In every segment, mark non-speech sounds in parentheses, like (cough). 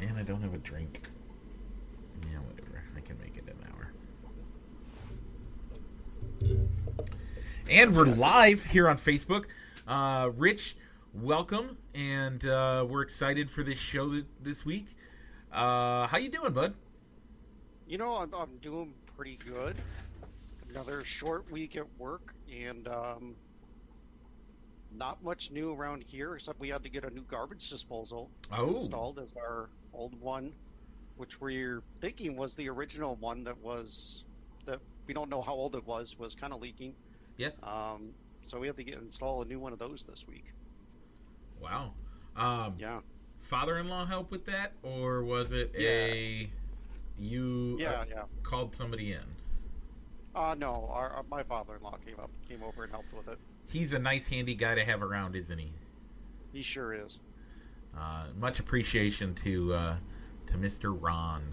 And I don't have a drink. Yeah, whatever. I can make it an hour. And we're live here on Facebook. Uh, Rich, welcome, and uh, we're excited for this show th- this week. Uh, how you doing, bud? You know, I'm, I'm doing pretty good. Another short week at work, and um, not much new around here except we had to get a new garbage disposal Oh. installed as our old one, which we're thinking was the original one that was that we don't know how old it was was kind of leaking. Yeah. Um, so we had to get install a new one of those this week. Wow. Um, Yeah. Father-in-law help with that, or was it a you Yeah, uh, yeah. called somebody in? Uh, no, our, our my father-in-law came up, came over and helped with it. He's a nice, handy guy to have around, isn't he? He sure is. Uh, much appreciation to uh, to Mr. Ron.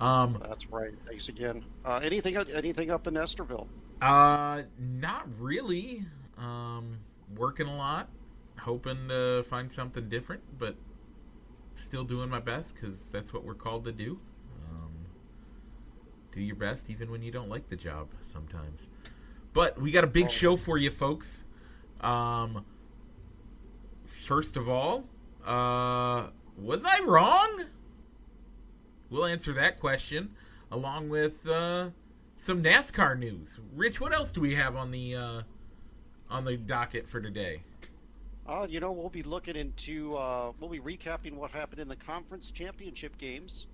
Um, That's right. Thanks again. Uh, anything anything up in Estherville? uh, not really. Um, working a lot, hoping to find something different, but still doing my best because that's what we're called to do. Um, do your best even when you don't like the job sometimes. But we got a big Oh. show for you, folks. Um, first of all, uh, was I wrong? We'll answer that question along with uh, some NASCAR news. Rich, what else do we have on the uh, on the docket for today? Uh, you know, we'll be looking into uh, we'll be recapping what happened in the conference championship games,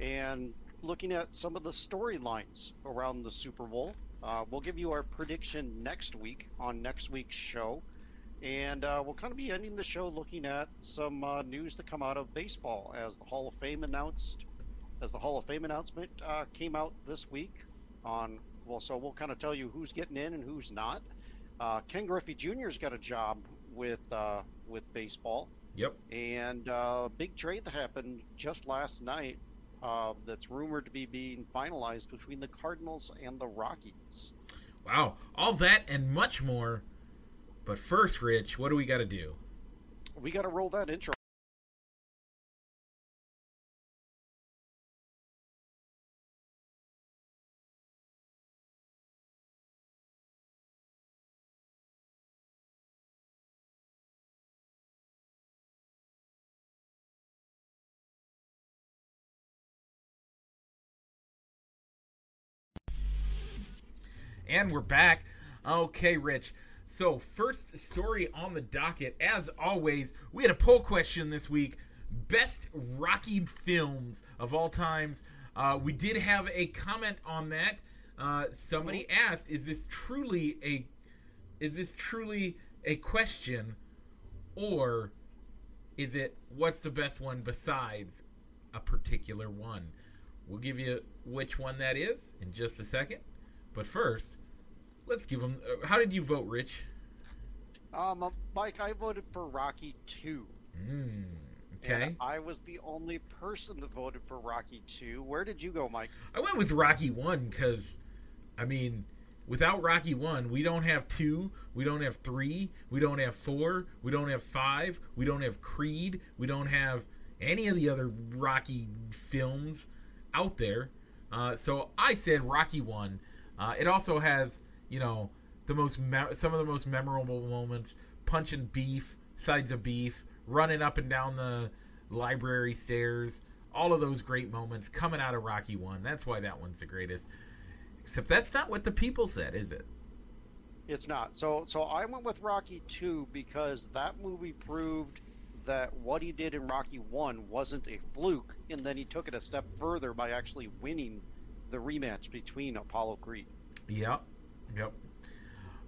and looking at some of the storylines around the Super Bowl. Uh, we'll give you our prediction next week on next week's show, and uh, we'll kind of be ending the show looking at some uh, news that come out of baseball as the Hall of Fame announced, as the Hall of Fame announcement uh, came out this week. On well, so we'll kind of tell you who's getting in and who's not. Uh, Ken Griffey Jr.'s got a job with uh, with baseball, Yep. and uh, big trade that happened just last night. Uh, that's rumored to be being finalized between the Cardinals and the Rockies. Wow. All that and much more. But first, Rich, what do we got to do? We got to roll that intro. And we're back. Okay, Rich. So, first story on the docket, as always, we had a poll question this week best Rocky films of all times. Uh, we did have a comment on that. Uh, somebody asked, "Is this truly a, is this truly a question, or is it what's the best one besides a particular one?" We'll give you which one that is in just a second. But first, let's give them. Uh, how did you vote, Rich? Um, uh, Mike, I voted for Rocky Two. Mm, okay. And I was the only person that voted for Rocky Two. Where did you go, Mike? I went with Rocky One because, I mean, without Rocky One, we don't have two, we don't have three, we don't have four, we don't have five, we don't have Creed, we don't have any of the other Rocky films out there. Uh, so I said Rocky One. Uh, it also has, you know, the most me- some of the most memorable moments: punching beef, sides of beef, running up and down the library stairs. All of those great moments coming out of Rocky One. That's why that one's the greatest. Except that's not what the people said, is it? It's not. So so I went with Rocky 2 because that movie proved that what he did in Rocky 1 wasn't a fluke and then he took it a step further by actually winning the rematch between Apollo Creed. Yep. Yep.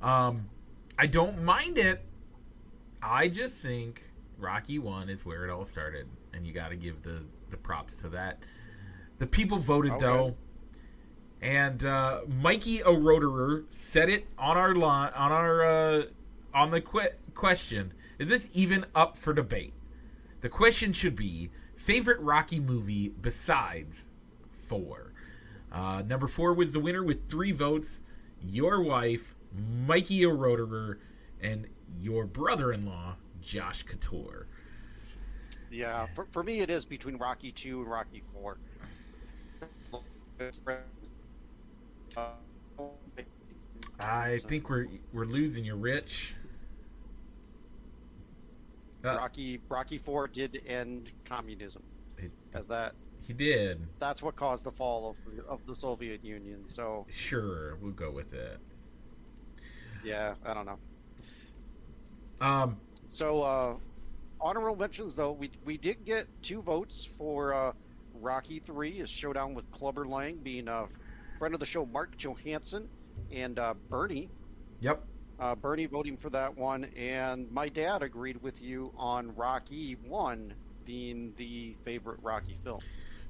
Um, I don't mind it. I just think Rocky One is where it all started, and you got to give the the props to that. The people voted Okay. though, and uh, Mikey O'Roderer said it on our line on our uh, on the que- question. Is this even up for debate? The question should be favorite Rocky movie besides four. Uh, number four was the winner with three votes. Your wife, Mikey O'Roderer, and your brother-in-law, Josh Couture. Yeah, for, for me it is between Rocky Two and Rocky Four. I think we're we're losing you, Rich. Uh, Rocky Rocky Four did end communism, it- as that he did. that's what caused the fall of of the Soviet Union. So Sure, we'll go with it. yeah, I don't know. Um, So uh, honorable mentions though, we we did get two votes for uh, Rocky Three, a showdown with Clubber Lang being a friend of the show Mark Johansson and uh, Bernie. yep. Uh, Bernie voting for that one, and my dad agreed with you on Rocky One being the favorite Rocky film.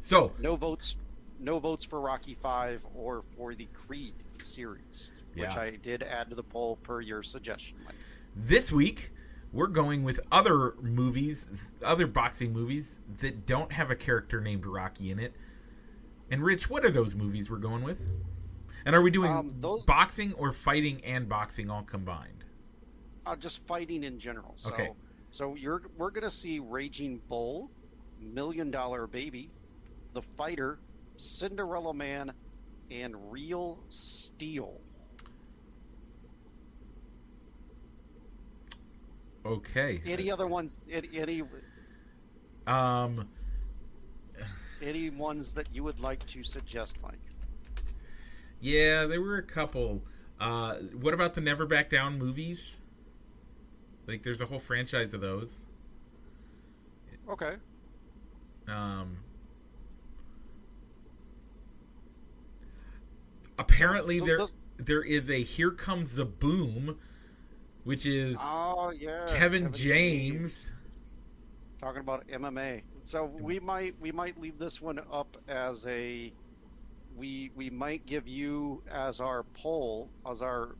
So No votes, no votes for Rocky Five or for the Creed series, which I did add to the poll per your suggestion. Mike. this week we're going with other movies, other boxing movies that don't have a character named Rocky in it. And Rich, what are those movies we're going with? And are we doing Um, those- boxing or fighting and boxing all combined? Uh, just fighting in general. So, Okay. so you're we're gonna see Raging Bull, Million Dollar Baby, The Fighter, Cinderella Man, and Real Steel. Okay. Any other ones? Any any, Um, any ones that you would like to suggest, Mike? yeah, there were a couple. Uh, what about the Never Back Down movies? Like, there's a whole franchise of those. Okay. Um, apparently, So there does- there is a "Here Comes the Boom," which is Oh yeah. Kevin, James. talking about MMA. So we might we might leave this one up as a we we might give you as our poll as our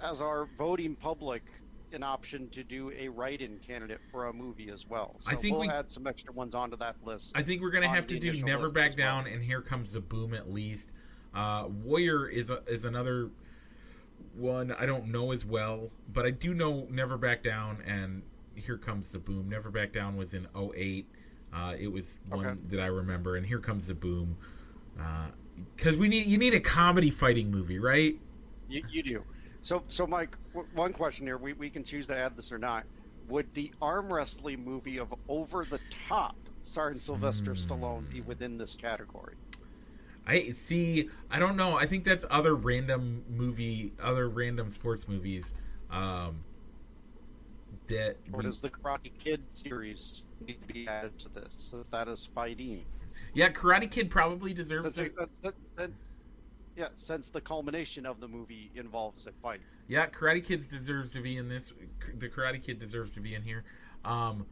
as our voting public an option to do a write-in candidate for a movie as well. So I think we'll we- add some extra ones onto that list. I think we're gonna have to do "Never Back as well. Down" and "Here Comes the Boom" at least. Uh, Warrior is a, is another one I don't know as well, but I do know "Never Back Down" and "Here Comes the Boom." "Never Back Down" was in 08. Uh, it was one Okay. that I remember, and "Here Comes the Boom." Because we need you need a comedy fighting movie, right? You, you do. So, so Mike, w- one question here. We, we can choose to add this or not. Would the arm wrestling movie of Over the Top, starring Sylvester Hmm. Stallone, be within this category? I see. I don't know. I think that's other random movie, other random sports movies. Um, that Or does the Karate Kid series need to be added to this, since that is fighting? yeah, Karate Kid probably deserves Since, it- since, since- yeah, since the culmination of the movie involves a fight. Yeah, Karate Kid deserves to be in this. The Karate Kid deserves to be in here. Um,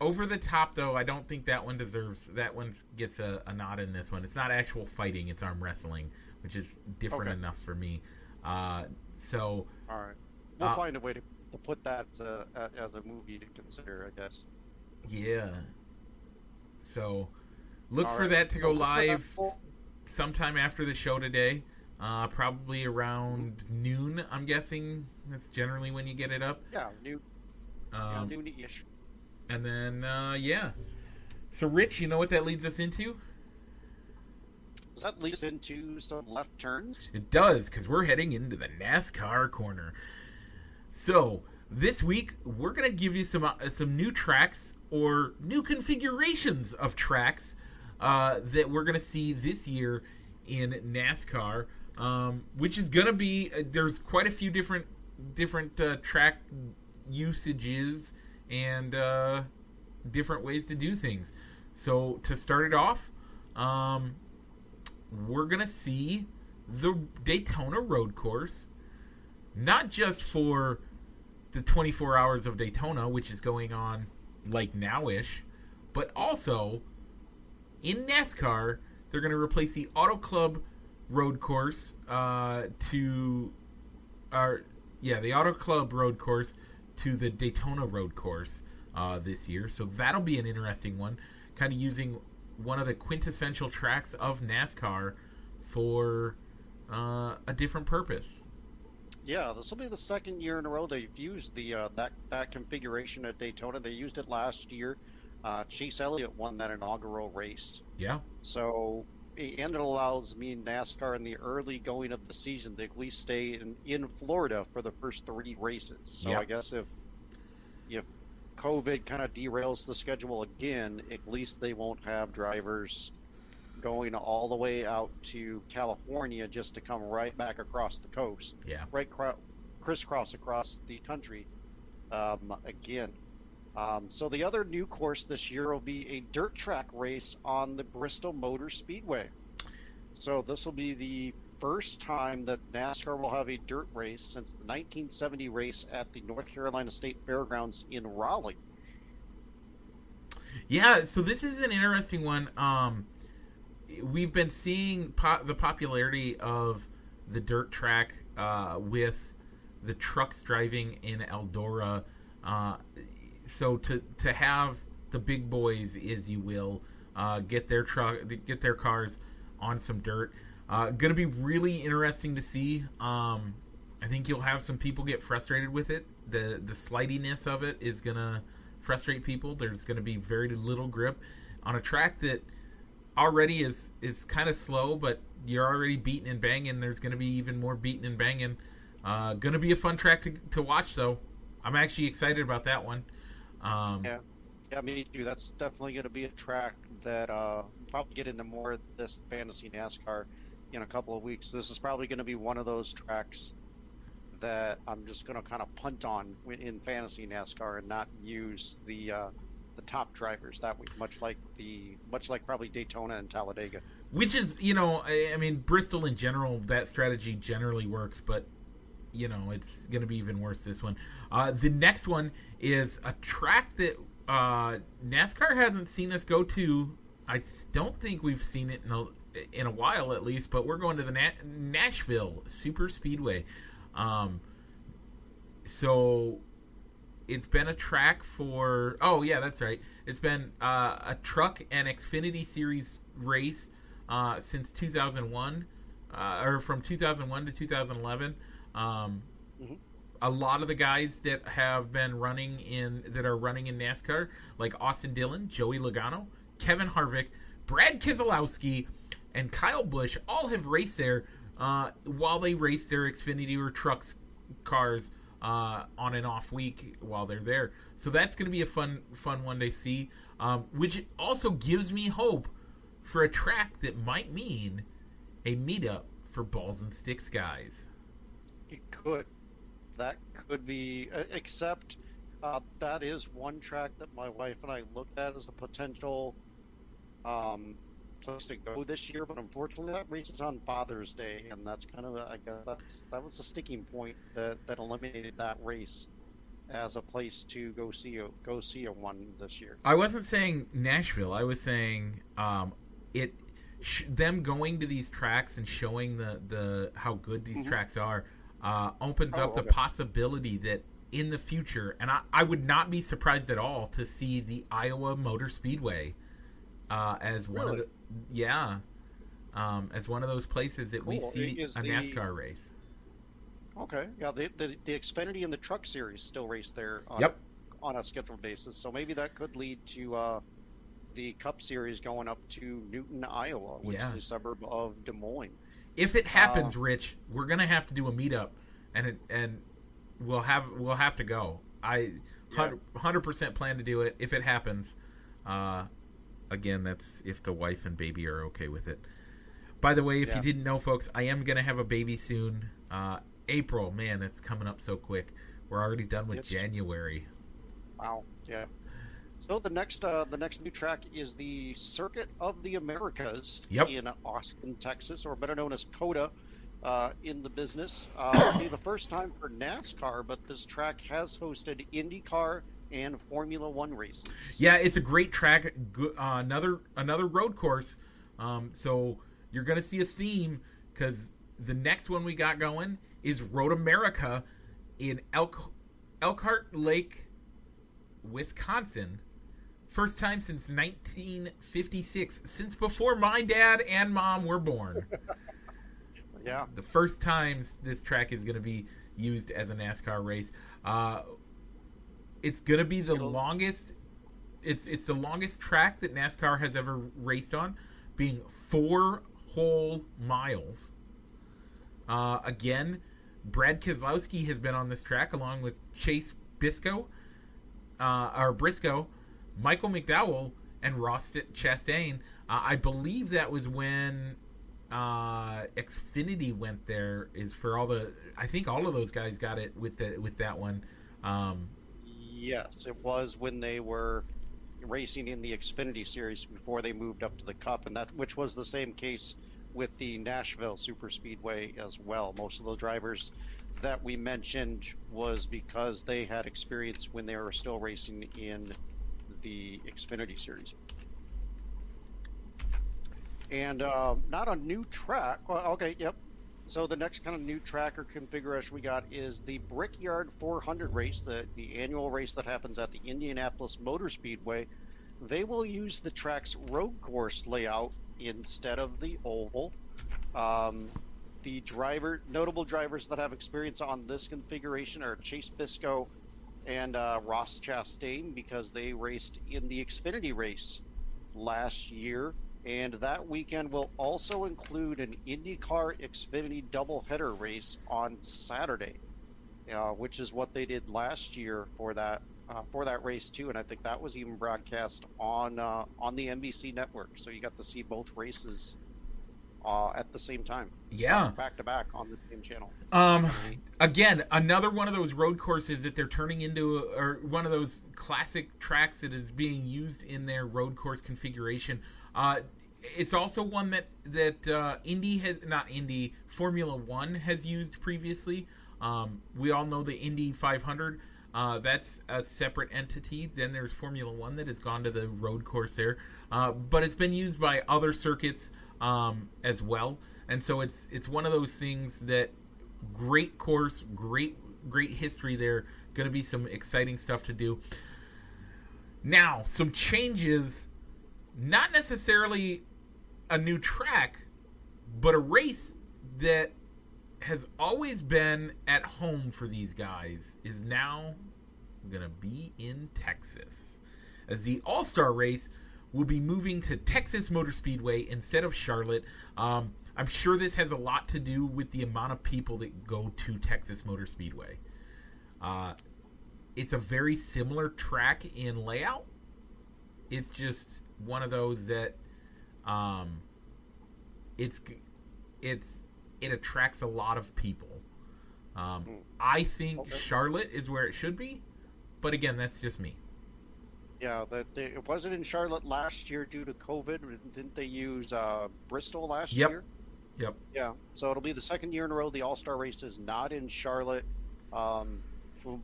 over the top, though, I don't think that one deserves. That one gets a, a nod in this one. It's not actual fighting; it's arm wrestling, which is different Okay. enough for me. Uh, so All right, we'll Uh, find a way to, to put that uh, a- as a movie to consider, I guess. yeah. So look All for right, that to go live sometime after the show today. Uh, probably around noon. I'm guessing that's generally when you get it up. Yeah, yeah, Um, new-ish. And then, uh, yeah. So, Rich, you know what that leads us into? Does that lead us into some left turns? It does, because we're heading into the NASCAR corner. So, this week, we're going to give you some uh, some new tracks or new configurations of tracks uh, that we're going to see this year in NASCAR, um, which is going to be, uh, there's quite a few different different uh, track usages and uh, different ways to do things. So, to start it off, um, we're going to see the Daytona Road Course, not just for the 24 hours of Daytona, which is going on like nowish, but also in NASCAR, they're going to replace the Auto Club Road Course uh, to, or yeah, the Auto Club Road Course to the Daytona Road Course uh, this year. So that'll be an interesting one, kind of using one of the quintessential tracks of NASCAR for uh, a different purpose. Yeah, this will be the second year in a row they've used the uh, that that configuration at Daytona. They used it last year. Uh, Chase Elliott won that inaugural race. Yeah. So and it allows me and NASCAR in the early going of the season to at least stay in, in Florida for the first three races. So Yep. I guess if if COVID kind of derails the schedule again, at least they won't have drivers going all the way out to California just to come right back across the coast, Yeah. right cro- crisscross across the country um, again. Um, so the other new course this year will be a dirt track race on the Bristol Motor Speedway. So this will be the first time that NASCAR will have a dirt race since the 1970 race at the North Carolina State Fairgrounds in Raleigh. Yeah, so this is an interesting one. Um, we've been seeing po- the popularity of the dirt track uh, with the trucks driving in Eldora. Uh, so to to have the big boys, as you will, uh, get their truck, get their cars on some dirt. Uh, to be really interesting to see. Um, I think you'll have some people get frustrated with it. The the slidiness of it is gonna frustrate people. There's gonna be very little grip on a track that already is is kind of slow, but you're already beating and banging. There's gonna be even more beating and banging. Uh, gonna be a fun track to, to watch though. I'm actually excited about that one. Um, Yeah. Yeah, me too. That's definitely going to be a track that uh, probably get into more of this fantasy NASCAR in a couple of weeks. This is probably going to be one of those tracks that I'm just going to kind of punt on in fantasy NASCAR and not use the uh, the top drivers that week, much like the much like probably Daytona and Talladega. which is you know I, I mean Bristol in general that strategy generally works but you know it's to be even worse this one. Uh, the next one is a track that uh, NASCAR hasn't seen us go to. I don't think we've seen it in a, in a while at least but we're going to the Na- Nashville Super Speedway. Um, so it's been a track for oh yeah that's right. It's been uh, a truck and xfinity series race uh, since 2001 uh, or from 2001 to 2011 um, Mhm. a lot of the guys that have been running in that are running in nascar like austin dillon joey logano kevin harvick brad keselowski and kyle busch all have raced there uh, while they race their xfinity or trucks cars uh, on an off week while they're there. So that's going to be a fun, fun one to see. Um, which also gives me hope for a track that might mean a meetup for balls and sticks guys. It could. That could be, except uh, that is one track that my wife and I looked at as a potential um, place to go this year. But unfortunately, that race is on Father's Day, and that's kind of, a, I guess, that's that was a sticking point that, that eliminated that race as a place to go see a go see a one this year. I wasn't saying Nashville. I was saying um, it. Sh- them going to these tracks and showing the the how good these Mhm. tracks are uh, opens Oh, up the possibility that in the future, and I, I would not be surprised at all to see the Iowa Motor Speedway uh, as one of the yeah um, as one of those places that we see Is a the- NASCAR race. Okay, yeah, the the, the Xfinity and the Truck Series still race there. On, Yep. on a scheduled basis. So maybe that could lead to uh, the Cup Series going up to Newton, Iowa, which Yeah. is a suburb of Des Moines. If it happens, Uh, Rich, we're gonna have to do a meetup, and it, and we'll have we'll have to go. I hundred percent plan to do it if it happens. Uh, again, that's if the wife and baby are okay with it. By the way, if Yeah. you didn't know, folks, I am gonna have a baby soon. Uh, April, man, it's coming up so quick. We're already done with Yes. January. Wow. Yeah. So the next uh, the next new track is the Circuit of the Americas Yep. in Austin, Texas, or better known as COTA. Uh, in the business, uh, (coughs) it'll be the first time for NASCAR, but this track has hosted IndyCar and Formula One races. Yeah, it's a great track. Go- Uh, another another road course. Um, so you're gonna see a theme because the next one we got going is Road America in Elk Elkhart Lake, Wisconsin. First time since 1956, since before my dad and mom were born. (laughs) Yeah. the first times this track is going to be used as a NASCAR race. Uh, it's gonna be the Cool. longest. It's it's the longest track that NASCAR has ever raced on, being four whole miles. Uh, again, Brad Keselowski has been on this track along with Chase Biscoe, uh, or Briscoe, Michael McDowell, and Ross Chastain. Uh, I believe that was when uh, Xfinity went there. Is for all the. I think all of those guys got it with the with that one. Um, Yes, it was when they were racing in the Xfinity series before they moved up to the Cup, and that which was the same case with the Nashville Super Speedway as well. Most of the drivers that we mentioned was because they had experience when they were still racing in the Xfinity series. And uh, not a new track. Well, okay, yep. So the next kind of new track or configuration we got is the Brickyard 400 race, the, the annual race that happens at the Indianapolis Motor Speedway. They will use the track's road course layout instead of the oval. Um, the driver, notable drivers that have experience on this configuration are Chase Biscoe and uh, Ross Chastain because they raced in the Xfinity race last year. And that weekend will also include an IndyCar Xfinity doubleheader race on Saturday, uh, which is what they did last year for that uh, for that race too. And I think that was even broadcast on uh, on the NBC network, so you got to see both races uh, at the same time, yeah. back to back on the same channel. Um, again, another one of those road courses that they're turning into, or one of those classic tracks that is being used in their road course configuration. Uh, it's also one that that uh, Indy has not Indy Formula One has used previously. Um, we all know the Indy 500. Uh, that's a separate entity. Then there's Formula One that has gone to the road course there, uh, but it's been used by other circuits um, as well. And so it's it's one of those things that great course, great great history there. Going to be some exciting stuff to do. Now, some changes, not necessarily a new track, but a race that has always been at home for these guys is now going to be in Texas. As the All Star race will be moving to Texas Motor Speedway instead of Charlotte. Um, I'm sure this has a lot to do with the amount of people that go to Texas Motor Speedway. Uh, it's a very similar track in layout. It's just one of those that um, it's it's it attracts a lot of people. Um. I think Okay. Charlotte is where it should be, but again, that's just me. Yeah, that they, it wasn't in Charlotte last year due to COVID. Didn't they use uh, Bristol last Yep. year? Yep. Yeah, so it'll be the second year in a row the All Star race is not in Charlotte. Um,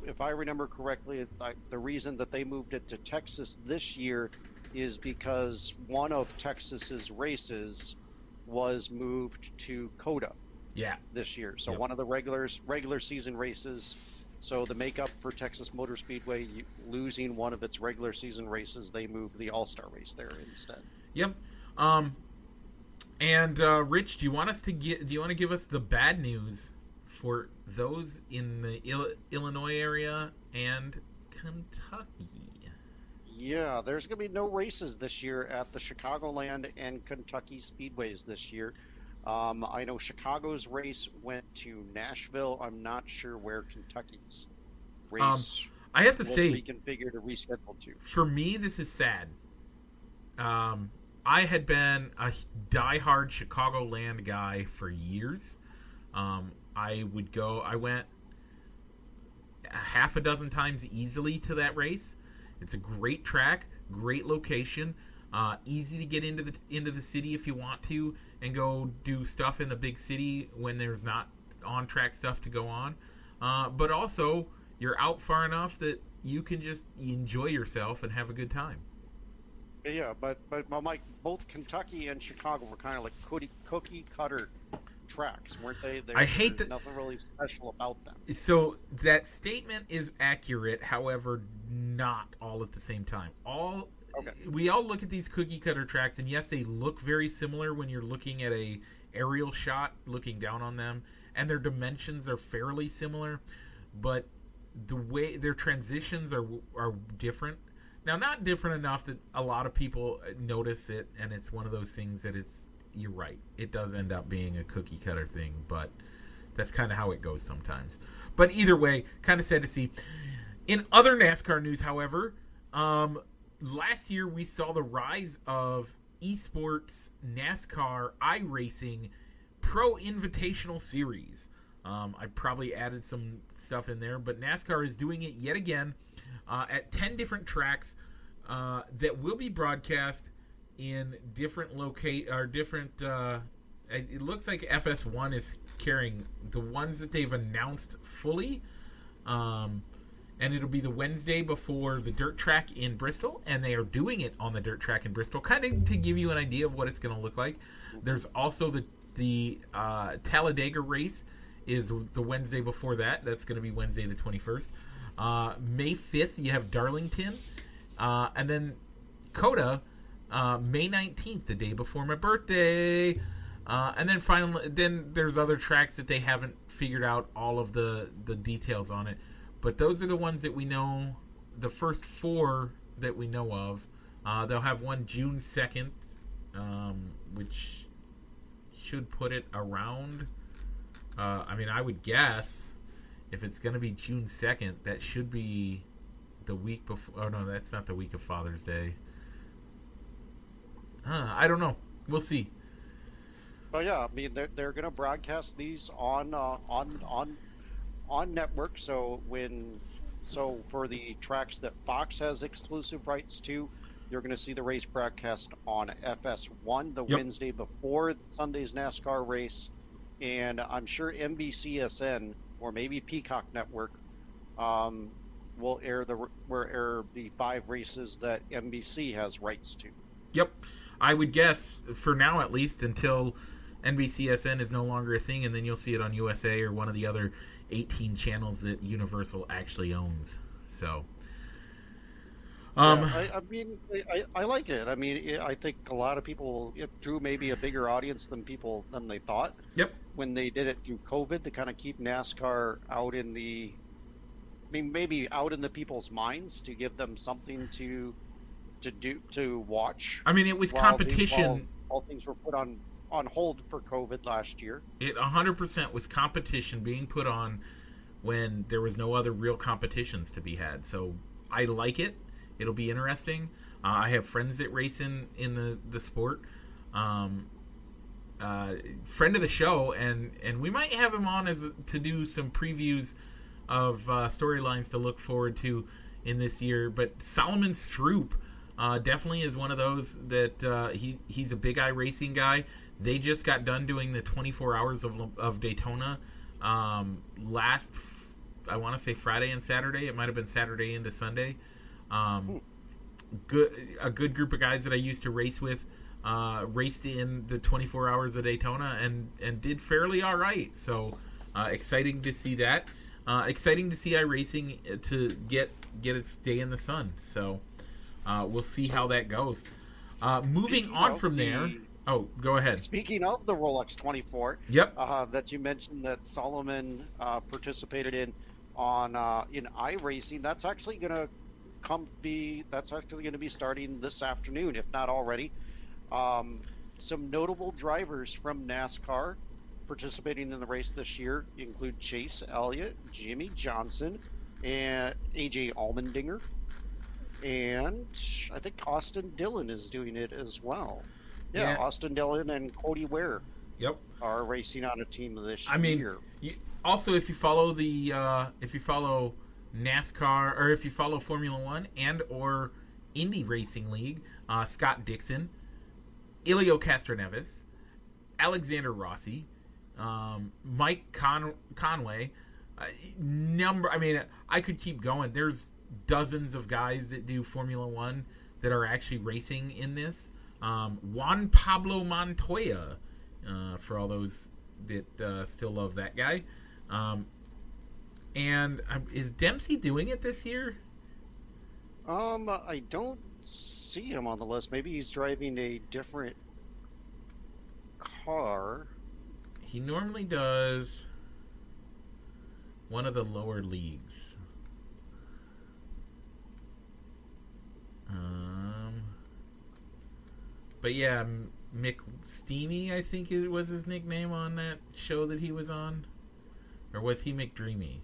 if I remember correctly, I, the reason that they moved it to Texas this year is because one of Texas's races was moved to COTA Yeah. this year. So Yep. one of the regulars regular season races. So the makeup for Texas Motor Speedway losing one of its regular season races, they moved the All Star race there instead. Yep. Um, and uh, Rich, do you want us to get? Do you want to give us the bad news for those in the Il- Illinois area and Kentucky? Yeah, there's going to be no races this year at the Chicagoland and Kentucky Speedways this year. Um, I know Chicago's race went to Nashville. I'm not sure where Kentucky's race I have to was say, reconfigured or rescheduled to. for me, this is sad. Um, I had been a diehard Chicagoland guy for years. Um, I would go. I went a half a dozen times easily to that race. It's a great track, great location, uh, easy to get into the into the city if you want to, and go do stuff in the big city when there's not on track stuff to go on. Uh, but also, you're out far enough that you can just enjoy yourself and have a good time. Yeah, but but well, Mike, both Kentucky and Chicago were kind of like cookie, cookie cutter tracks, weren't they? There- I hate that- Nothing really special about them. So that statement is accurate, however, not all at the same time. All Okay. we all look at these cookie cutter tracks, and yes, they look very similar when you're looking at a aerial shot, looking down on them, and their dimensions are fairly similar, but the way their transitions are are different. Now, not different enough that a lot of people notice it, and it's one of those things that it's. You're right. It does end up being a cookie cutter thing, but that's kind of how it goes sometimes. But either way, kind of sad to see. In other NASCAR news, however, um, last year we saw the rise of esports NASCAR iRacing Pro Invitational Series. Um, I probably added some stuff in there, but NASCAR is doing it yet again uh, at 10 different tracks uh, that will be broadcast in different locate or different. Uh, it looks like FS1 is carrying the ones that they've announced fully. Um, and it'll be the Wednesday before the dirt track in Bristol, and they are doing it on the dirt track in Bristol, kind of to give you an idea of what it's going to look like. There's also the the uh, Talladega race is the Wednesday before that. That's going to be Wednesday the 21st. Uh, May 5th, you have Darlington, uh, and then COTA, uh, May 19th, the day before my birthday. Uh, and then finally, then there's other tracks that they haven't figured out all of the the details on it. But those are the ones that we know. The first four that we know of. Uh, they'll have one June second, um, which should put it around. Uh, I mean, I would guess if it's going to be June second, that should be the week before. Oh no, that's not the week of Father's Day. I don't know. We'll see. But yeah, I mean they're they're gonna broadcast these on uh, on on on network. So when so for the tracks that Fox has exclusive rights to, you're going to see the race broadcast on FS1 the Yep. Wednesday before Sunday's NASCAR race, and I'm sure NBCSN or maybe Peacock Network um, will air the will air the five races that NBC has rights to. Yep. I would guess for now at least until NBCSN is no longer a thing, and then you'll see it on USA or one of the other 18 channels that Universal actually owns. So, um, Yeah, I, I mean, I, I like it. I mean, it, I think a lot of people it drew maybe a bigger audience than people than they thought yep. when they did it through COVID to kind of keep NASCAR out in the, I mean, maybe out in the people's minds to give them something to, to do to watch. I mean, it was competition. while, while things were put on on hold for COVID last year. It 100% was competition being put on when there was no other real competitions to be had. So I like it. It'll be interesting. Uh, I have friends that race in in the the sport. Um, uh, friend of the show, and and we might have him on as to do some previews of uh, storylines to look forward to in this year. But Solomon Stroop uh, definitely is one of those that uh, he he's a big iRacing guy. They just got done doing the 24 hours of of Daytona um, last. I want to say Friday and Saturday. It might have been Saturday into Sunday. Um, good a good group of guys that I used to race with uh, raced in the 24 hours of Daytona and and did fairly all right. So uh, exciting to see that. Uh, exciting to see iRacing to get get its day in the sun. So uh, we'll see how that goes. Uh, moving on from there. Oh, go ahead. Speaking of the Rolex 24, Yep. uh, that you mentioned that Solomon uh, participated in on uh, in iRacing. That's actually going to come be that's actually going to be starting this afternoon, if not already. Um, some notable drivers from NASCAR participating in the race this year include Chase Elliott, Jimmie Johnson, and AJ Allmendinger, and I think Austin Dillon is doing it as well. Yeah, Yeah. Austin Dillon and Cody Ware Yep. are racing on a team this I mean, year. you, also if you follow the uh, if you follow NASCAR or if you follow Formula One and or Indy Racing League, uh, Scott Dixon, Helio Castroneves, Alexander Rossi, um, Mike Con- Conway, uh, number. I mean, I could keep going. There's dozens of guys that do Formula One that are actually racing in this. Um, Juan Pablo Montoya, uh, for all those that uh, still love that guy. Um, and um, is Dempsey doing it this year? Um, I don't see him on the list. Maybe he's driving a different car. He normally does. one of the lower leagues. Um, but yeah, M- Mick Steamy, I think it was his nickname on that show that he was on, or was he McDreamy?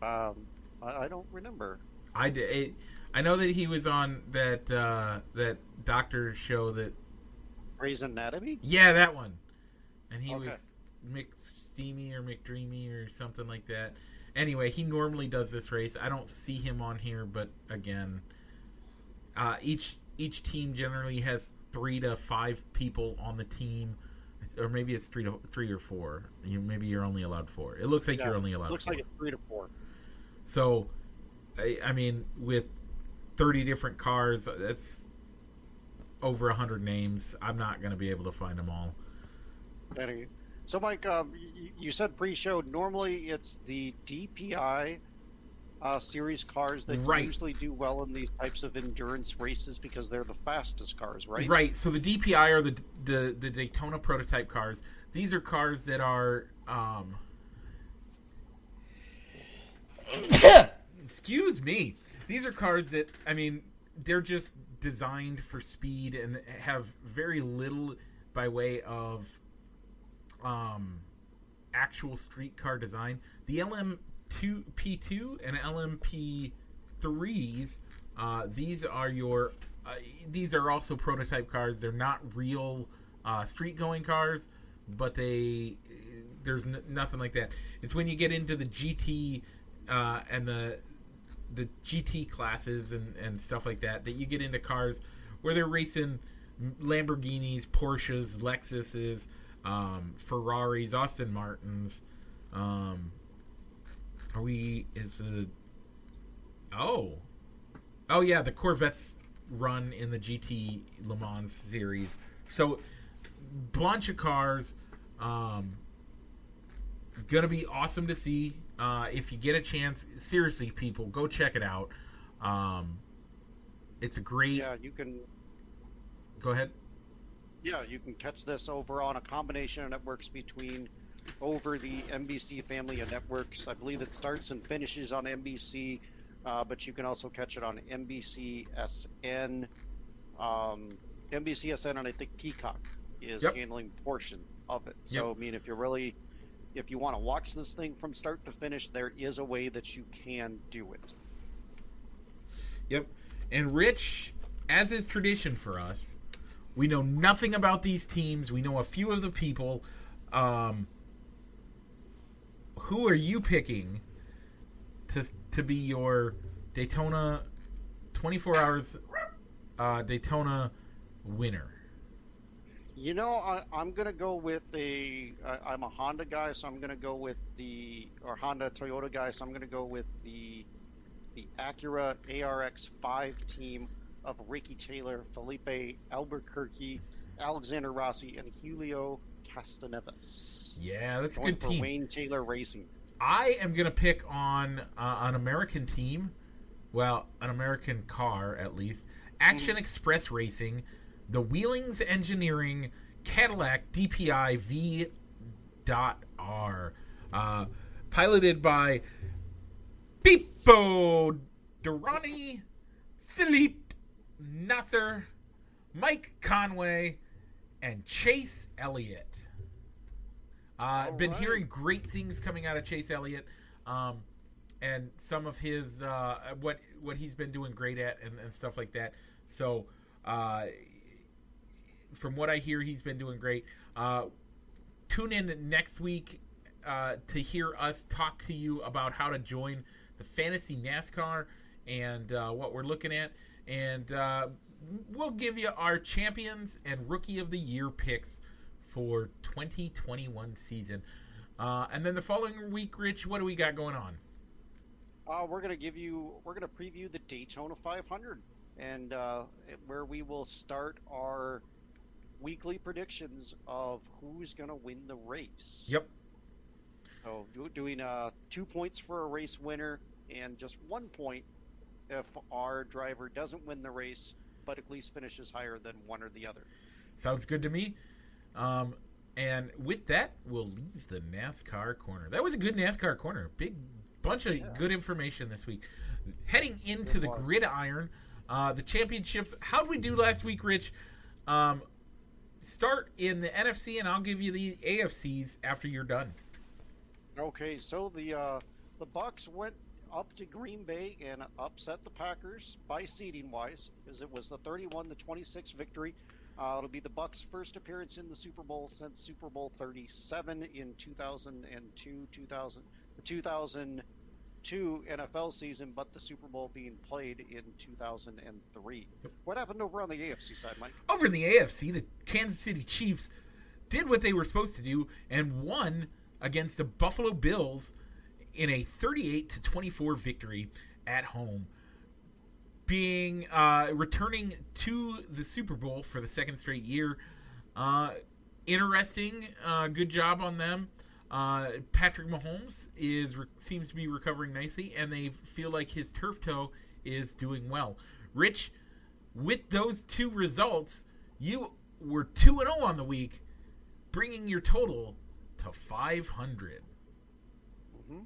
Um, I, I don't remember. I did. It, I know that he was on that uh, that doctor show that. Grey's Anatomy. Yeah, that one. And he Okay. was McSteamy or McDreamy or something like that. Anyway, he normally does this race. I don't see him on here, but again, uh, each each team generally has three to five people on the team, or maybe it's three to three or four. You maybe you're only allowed four. It looks like Yeah, you're only allowed Looks four. like it's three to four. So, I, I mean, with 30 different cars, that's over 100 names. I'm not going to be able to find them all. So, Mike, um, you, you said pre-show. Normally, it's the DPI uh, series cars that Right. usually do well in these types of endurance races because they're the fastest cars, right? Right. So the DPI are the the, the Daytona prototype cars. These are cars that are. Um, (coughs) excuse me. These are cars that I mean they're just designed for speed and have very little by way of um, actual street car design. The LM2 P2 and LMP threes. Uh, these are your. Uh, these are also prototype cars. They're not real uh, street going cars, but they there's n- nothing like that. It's when you get into the GT uh, and the the GT classes and, and stuff like that that you get into cars where they're racing Lamborghinis, Porsches, Lexuses, um, Ferraris, Aston Martins. Um, are we? Is the oh oh yeah the Corvettes run in the GT Le Mans series. So bunch of cars. Um, gonna be awesome to see. Uh, if you get a chance, seriously, people, go check it out. Um, it's a great. Yeah, you can. Go ahead. Yeah, you can catch this over on a combination of networks between over the NBC family of networks. I believe it starts and finishes on NBC, uh, but you can also catch it on NBCSN, um, NBCSN, and I think Peacock is Yep. handling portion of it. So I mean, if you're really if you want to watch this thing from start to finish, there is a way that you can do it. Yep. And Rich, as is tradition for us, we know nothing about these teams. We know a few of the people. Um, who are you picking to to be your Daytona 24 hours uh, Daytona winner? You know, I, I'm gonna go with the. I, am a Honda guy, so I'm gonna go with the or Honda Toyota guy, so I'm gonna go with the the Acura ARX5 team of Ricky Taylor, Filipe Albuquerque, Alexander Rossi, and Julio Castaneves. Yeah, that's a good for team. Wayne Taylor Racing. I am gonna pick on uh, an American team, well, an American car at least. Action Express Racing, the Wheelings Engineering Cadillac DPI V. R, uh, piloted by Pipo Derani, Philippe Nasr, Mike Conway, and Chase Elliott. Uh, been right. hearing great things coming out of Chase Elliott, um, and some of his uh, what what he's been doing great at and, and stuff like that. So, uh, from what I hear, he's been doing great. Uh, tune in next week uh, to hear us talk to you about how to join the fantasy NASCAR and uh, what we're looking at, and uh, we'll give you our champions and rookie of the year picks for 2021 season. Uh, and then the following week, Rich, what do we got going on? Uh, we're gonna give you. We're gonna preview the Daytona 500, and uh, where we will start our weekly predictions of who's gonna win the race. Yep. So do, doing uh, two points for a race winner and just one point if our driver doesn't win the race, but at least finishes higher than one or the other. Sounds good to me. Um, And with that, we'll leave the NASCAR corner. That was a good NASCAR corner. Big bunch of Yeah. good information this week. Heading into the gridiron, uh, the championships. How did we do last week, Rich? Um, start in the NFC, and I'll give you the AFCs after you're done. Okay, so the uh, the Bucs went up to Green Bay and upset the Packers by seeding wise, because it was the 31 to 26 victory. Uh, it'll be the Bucs' first appearance in the Super Bowl since Super Bowl 37 in 2002, 2000, the 2002 NFL season, but the Super Bowl being played in 2003. What happened over on the AFC side, Mike? Over in the AFC, the Kansas City Chiefs did what they were supposed to do and won against the Buffalo Bills in a 38 to 24 victory at home, being uh, returning to the Super Bowl for the second straight year. Uh, interesting, uh, good job on them. Uh, Patrick Mahomes is seems to be recovering nicely, and they feel like his turf toe is doing well. Rich, with those two results, you were two and zero on the week, bringing your total to five hundred. hmm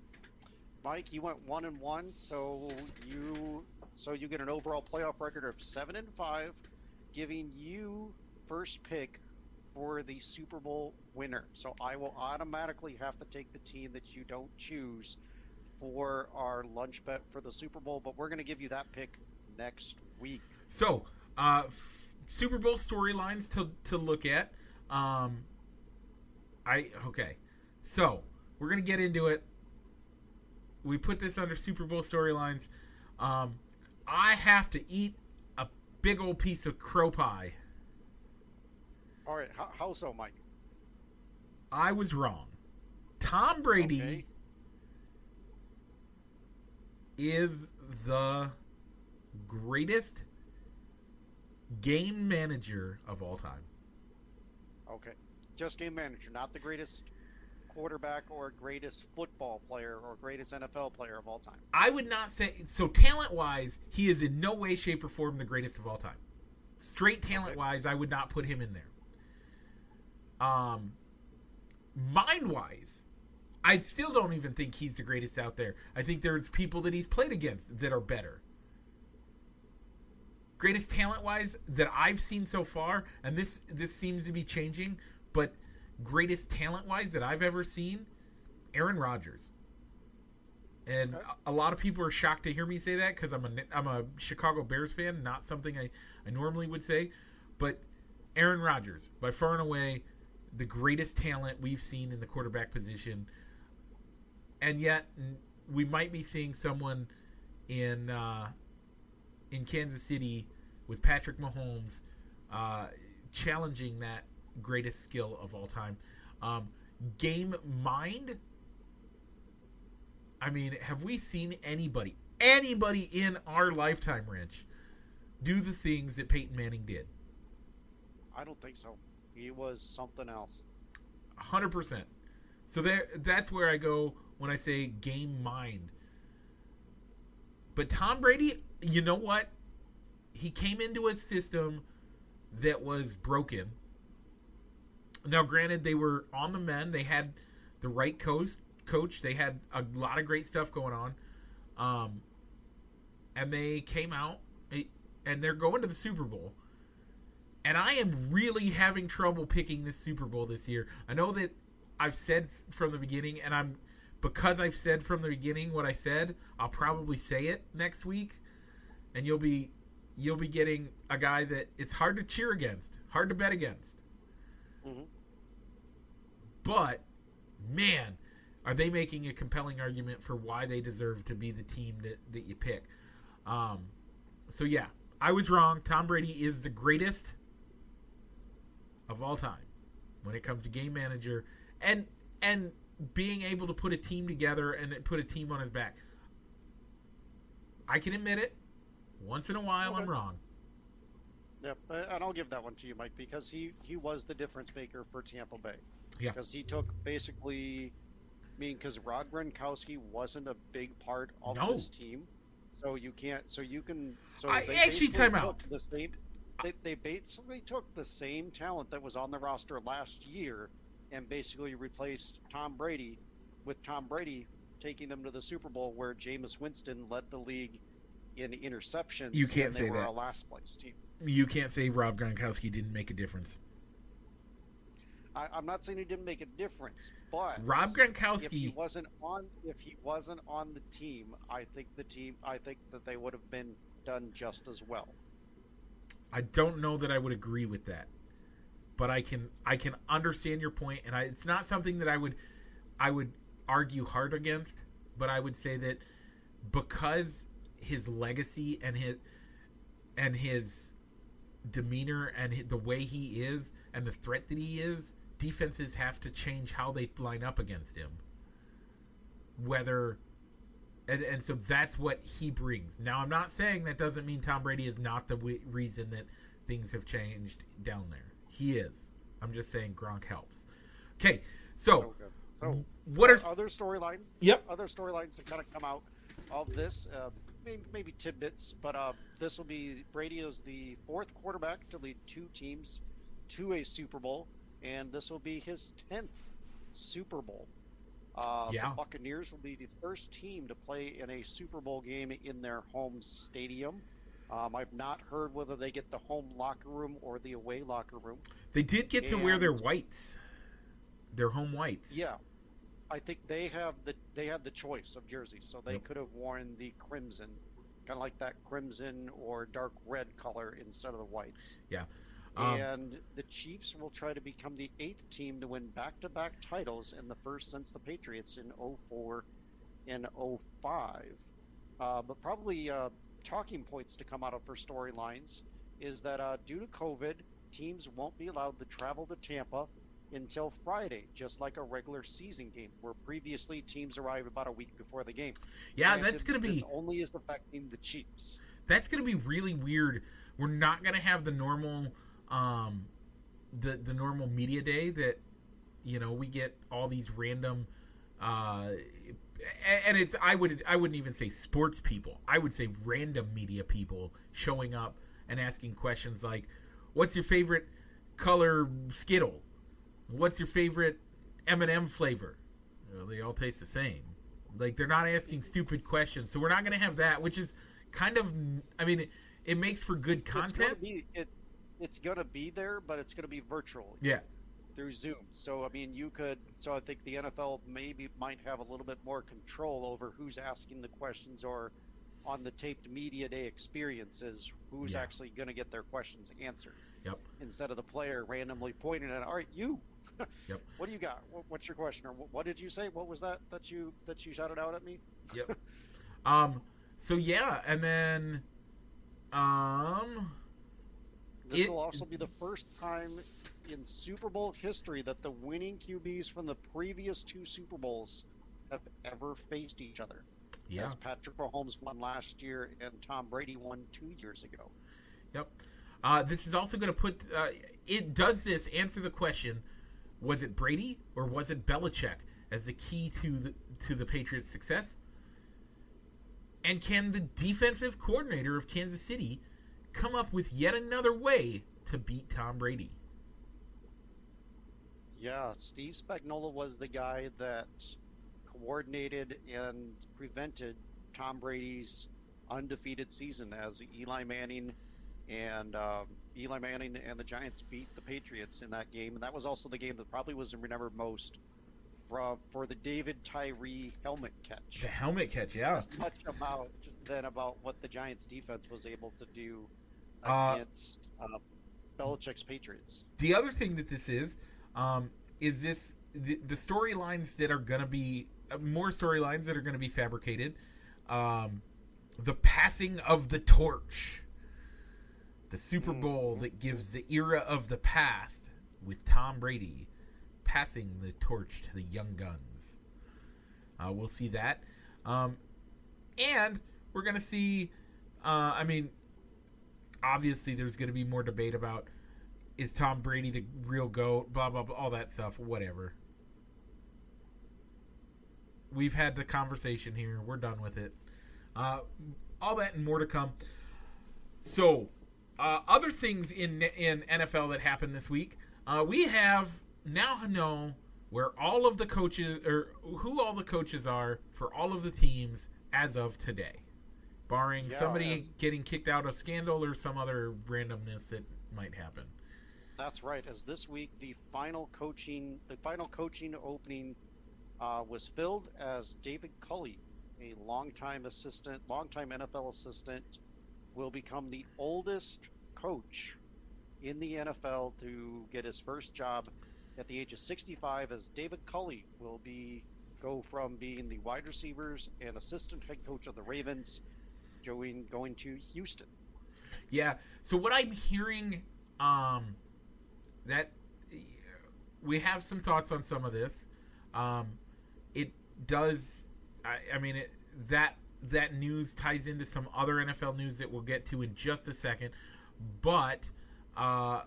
Mike, you went one and one, so you so you get an overall playoff record of seven and five, giving you first pick for the Super Bowl winner. So I will automatically have to take the team that you don't choose for our lunch bet for the Super Bowl, but we're going to give you that pick next week. So, uh, f- Super Bowl storylines to to look at. Um, I okay. So we're gonna get into it. We put this under Super Bowl storylines. Um, I have to eat a big old piece of crow pie. All right, how, how so, Mike? I was wrong. Tom Brady Okay. is the greatest game manager of all time. Okay. Just game manager, not the greatest quarterback or greatest football player or greatest NFL player of all time. I would not say so. Talent wise, he is in no way, shape, or form the greatest of all time. Straight talent wise, I would not put him in there. Um, mind wise, I still don't even think he's the greatest out there. I think there's people that he's played against that are better. Greatest talent wise that I've seen so far, and this this seems to be changing, but greatest talent wise that I've ever seen, Aaron Rodgers. And Okay. a a lot of people are shocked to hear me say that because I'm a I'm a Chicago Bears fan, not something I, I normally would say, but Aaron Rodgers by far and away the greatest talent we've seen in the quarterback position, and yet we might be seeing someone in uh, in Kansas City with Patrick Mahomes uh, challenging that greatest skill of all time. Um, game mind. I mean, have we seen anybody, anybody in our lifetime, Rich, do the things that Peyton Manning did? I don't think so. He was something else. hundred percent. So there, that's where I go when I say game mind. But Tom Brady, you know what? He came into a system that was broken. Now, granted, they were on the men. They had the right coach. Coach. They had a lot of great stuff going on, um, and they came out and they're going to the Super Bowl and I am really having trouble picking this Super Bowl this year. I know that I've said from the beginning, and I'm because I've said from the beginning what I said. I'll probably say it next week, and you'll be you'll be getting a guy that it's hard to cheer against, hard to bet against. Mhm. But man, are they making a compelling argument for why they deserve to be the team that, that you pick? Um, so yeah, I was wrong. Tom Brady is the greatest of all time when it comes to game manager and and being able to put a team together and put a team on his back. I can admit it. Once in a while, I'm wrong. Yep, uh, and I'll give that one to you, Mike, because he he was the difference maker for Tampa Bay. Yeah. Because he took basically, I mean, because Rob Gronkowski wasn't a big part of No. this team, so you can't, so you can, so I- they actually, time out. took The same, they, they basically took the same talent that was on the roster last year and basically replaced Tom Brady with Tom Brady taking them to the Super Bowl, where Jameis Winston led the league in interceptions. You can't and say they were that. a last place team. You can't say Rob Gronkowski didn't make a difference. I, I'm not saying he didn't make a difference, but Rob if he Gronkowski, wasn't on if he wasn't on the team, I think the team I think that they would have been done just as well. I don't know that I would agree with that, but I can I can understand your point, and I, it's not something that I would I would argue hard against. But I would say that because his legacy and his and his demeanor and the way he is and the threat that he is, defenses have to change how they line up against him. Whether and, and so that's what he brings. Now, I'm not saying that doesn't mean Tom Brady is not the w- reason that things have changed down there. He is. I'm just saying Gronk helps. Okay, so Okay. So what are other storylines? Yep. Other storylines to kind of come out of this, uh, maybe, maybe tidbits, but uh, this will be Brady is the fourth quarterback to lead two teams to a Super Bowl, and this will be his tenth Super Bowl. Uh, Yeah. The Buccaneers will be the first team to play in a Super Bowl game in their home stadium. Um, I've not heard whether they get the home locker room or the away locker room. they did get to wear their whites, their home whites. Yeah, I think they have the they have the choice of jerseys, so they Yep. could have worn the crimson, kind of like that crimson or dark red color instead of the whites. Um, and the Chiefs will try to become the eighth team to win back-to-back titles and the first since the Patriots in 04 and 05. Uh, but probably uh, talking points to come out of for storylines is that uh, due to COVID, teams won't be allowed to travel to Tampa until Friday, just like a regular season game, where previously teams arrived about a week before the game. yeah, Granted, that's gonna be this only is affecting the Chiefs. that's going to be really weird. We're not going to have the normal, um, the the normal media day that you know we get all these random, uh, and it's I would I wouldn't even say sports people. I would say random media people showing up and asking questions like, "What's your favorite color Skittle? What's your favorite M&M flavor?" Well, they all taste the same. Like they're not asking stupid questions, so we're not going to have that, which is kind of I mean it, it makes for good It's gonna content. be- it, it's going to be there, but it's going to be virtual. Yeah. through Zoom. So I mean, you could. So I think the NFL maybe might have a little bit more control over who's asking the questions, or on the taped media day experiences, who's Yeah. actually going to get their questions answered. Yep. Instead of the player randomly pointing at, all right, you. (laughs) Yep. What do you got? What, what's your question? Or what, what did you say? What was that that you that you shouted out at me? Yep. (laughs) um so yeah, and then um This will also be the first time in Super Bowl history that the winning QBs from the previous two Super Bowls have ever faced each other. yeah. As Patrick Mahomes won last year and Tom Brady won two years ago. Yep. Uh, this is also going to put uh, it does this answer the question: Was it Brady or was it Belichick as the key to the to the Patriots' success? And can the defensive coordinator of Kansas City come up with yet another way to beat Tom Brady? Yeah, Steve Spagnuolo was the guy that coordinated and prevented Tom Brady's undefeated season as Eli Manning and um, Eli Manning and the Giants beat the Patriots in that game, and that was also the game that probably was remembered most for for the David Tyree helmet catch. The helmet catch, yeah. Much about than about what the Giants defense was able to do Uh, against uh, Belichick's Patriots. the other thing that this is um, is this the, the storylines that are going to be uh, more storylines that are going to be fabricated um, the passing of the torch the super bowl that gives the era of the past with tom brady passing the torch to the young guns uh, we'll see that um, and we're going to see uh, i mean obviously there's going to be more debate about is Tom Brady the real goat? Blah blah blah, all that stuff. Whatever. We've had the conversation here. We're done with it. Uh, all that and more to come. So, uh, other things in in NFL that happened this week. Uh, we have now know where all of the coaches or who all the coaches are for all of the teams as of today, barring Yeah, somebody as- getting kicked out of scandal or some other randomness that might happen. That's right. As this week, the final coaching, the final coaching opening uh, was filled as David Culley, a longtime assistant, longtime NFL assistant, will become the oldest coach in the NFL to get his first job at the age of 65. As David Culley will be go from being the wide receivers and assistant head coach of the Ravens, going going to Houston. Yeah. So what I'm hearing, um, that we have some thoughts on some of this. Um, it does. I, I mean, it, that that news ties into some other NFL news that we'll get to in just a second. But uh,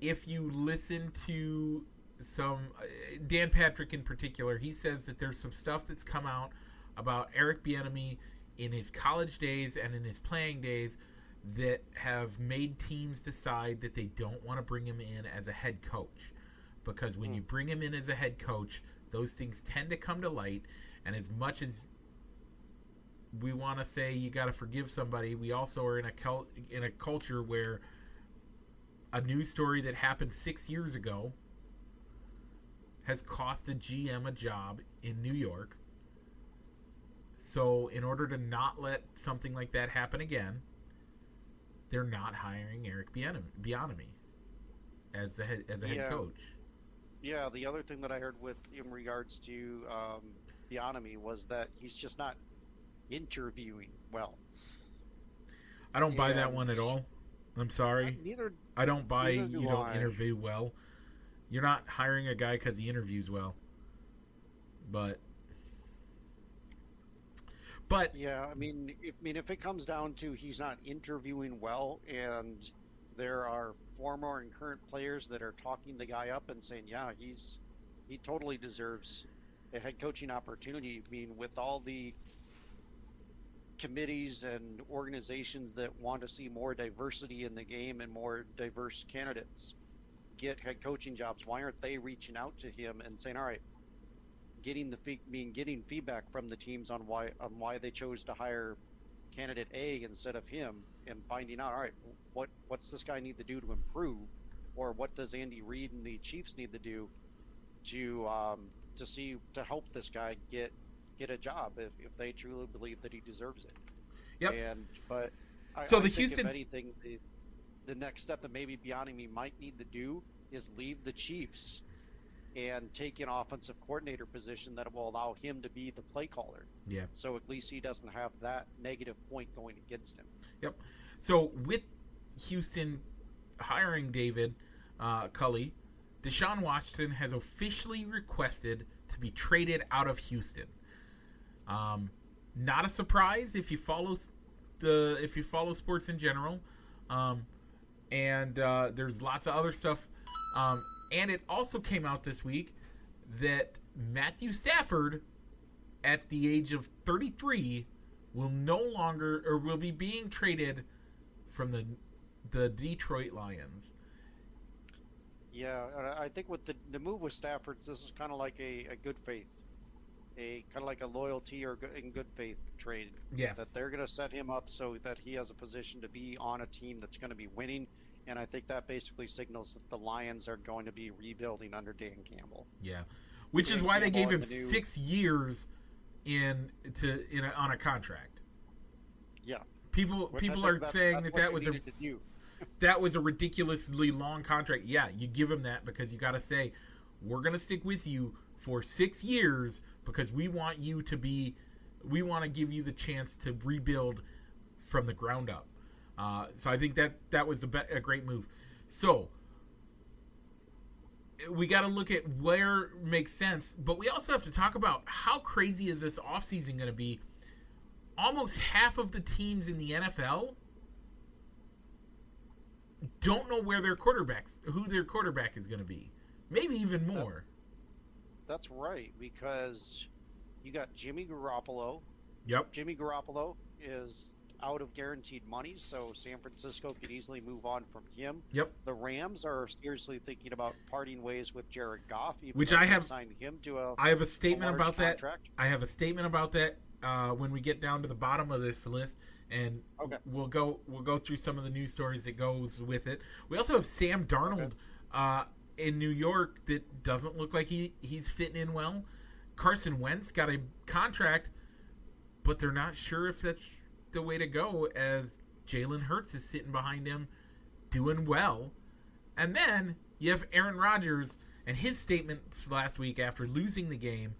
if you listen to some uh, Dan Patrick in particular, he says that there's some stuff that's come out about Eric Bieniemy in his college days and in his playing days that have made teams decide that they don't want to bring him in as a head coach because when Hmm. you bring him in as a head coach, those things tend to come to light. And as much as we want to say you got to forgive somebody, we also are in a cul- in a culture where a news story that happened six years ago has cost a GM a job in New York. So, in order to not let something like that happen again, they're not hiring Eric Bieniemy, as the head, as a head coach. Yeah, the other thing that I heard with in regards to um, was that he's just not interviewing well. I don't buy that one at all. I'm sorry. Neither. I don't buy do you don't I. interview well. You're not hiring a guy because he interviews well. But but Yeah, I mean, if, I mean, if it comes down to he's not interviewing well, and there are former and current players that are talking the guy up and saying, "Yeah, he's he totally deserves a head coaching opportunity." I mean, with all the committees and organizations that want to see more diversity in the game and more diverse candidates get head coaching jobs, why aren't they reaching out to him and saying, "All right, getting the being getting feedback from the teams on why on why they chose to hire candidate A instead of him and finding out all right what what's this guy need to do to improve? Or what does Andy Reid and the Chiefs need to do to um, to see to help this guy get get a job if, if they truly believe that he deserves it. Yep. And but I, So I the Houston- anything the, the next step that maybe Bieniemy might need to do is leave the Chiefs and take an offensive coordinator position that will allow him to be the play caller. Yeah. So at least he doesn't have that negative point going against him. Yep. So with Houston hiring David uh, Culley, Deshaun Watson has officially requested to be traded out of Houston. Um, not a surprise if you follow the if you follow sports in general, um, and uh, there's lots of other stuff. Um, and it also came out this week that Matthew Stafford, at the age of 33, will no longer or will be being traded from the the Detroit Lions. Yeah, I think with the the move with Stafford's, this is kind of like a, a good faith, a kind of like a loyalty or good, in good faith trade. Yeah. That they're going to set him up so that he has a position to be on a team that's going to be winning, and I think that basically signals that the Lions are going to be rebuilding under Dan Campbell. Yeah, which is Dan why they gave him the new- six years in to in a, on a contract. Yeah, People which people are that's- saying that that was a (laughs) that was a ridiculously long contract. Yeah, you give him that because you got to say we're going to stick with you for 6 years because we want you to be we want to give you the chance to rebuild from the ground up. Uh, so I think that that was a, be- a great move. So we got to look at where makes sense, but we also have to talk about how crazy is this offseason going to be? Almost half of the teams in the NFL don't know where their quarterbacks, who their quarterback is going to be. Maybe even more. That's right because you got Jimmy Garoppolo. Yep. Jimmy Garoppolo is out of guaranteed money, so San Francisco could easily move on from him. Yep. The Rams are seriously thinking about parting ways with Jared Goff, even Which though I have- signed him to a. I have a statement large about that. I have a statement about that uh, when we get down to the bottom of this list, and Okay. we'll go we'll go through some of the news stories that goes with it. We also have Sam Darnold Okay. uh, in New York that doesn't look like he he's fitting in well. Carson Wentz got a contract, but they're not sure if that's the way to go as Jalen Hurts is sitting behind him doing well. And then you have Aaron Rodgers and his statements last week after losing the game,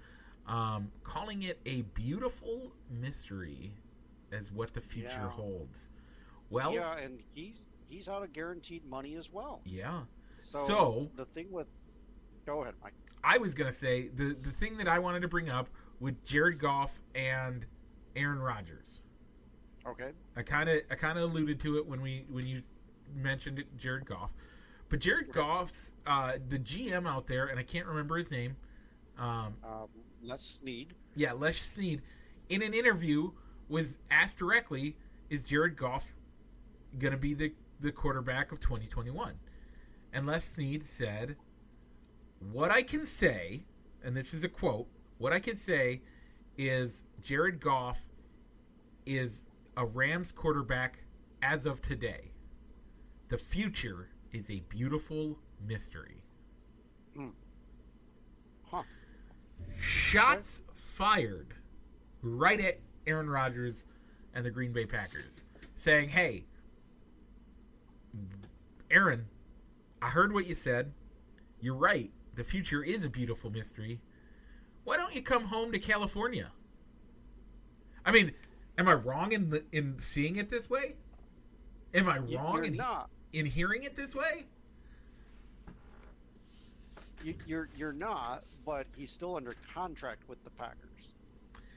um, calling it a beautiful mystery as what the future Yeah. holds. Well, Yeah, and he's he's out of guaranteed money as well. yeah. So, So- the thing with, go ahead, Mike. I was gonna say the the thing that I wanted to bring up with Jared Goff and Aaron Rodgers. Okay. I kind of I kind of alluded to it when we when you mentioned it, Jared Goff, but Jared Goff's uh, the GM out there, and I can't remember his name. Um, Um, Les Snead. yeah, Les Snead, in an interview was asked directly, "Is Jared Goff going to be the the quarterback of 2021?" And Les Snead said, "What I can say, and this is a quote, what I can say is Jared Goff is a Rams quarterback as of today. The future is a beautiful mystery." Hmm. Huh. Shots fired right at Aaron Rodgers and the Green Bay Packers, saying, "Hey, Aaron, I heard what you said. You're right. The future is a beautiful mystery. Why don't you come home to California?" I mean, am I wrong in the, in seeing it this way? Am I wrong You're in, not. in hearing it this way? You, you're you're not, but he's still under contract with the Packers.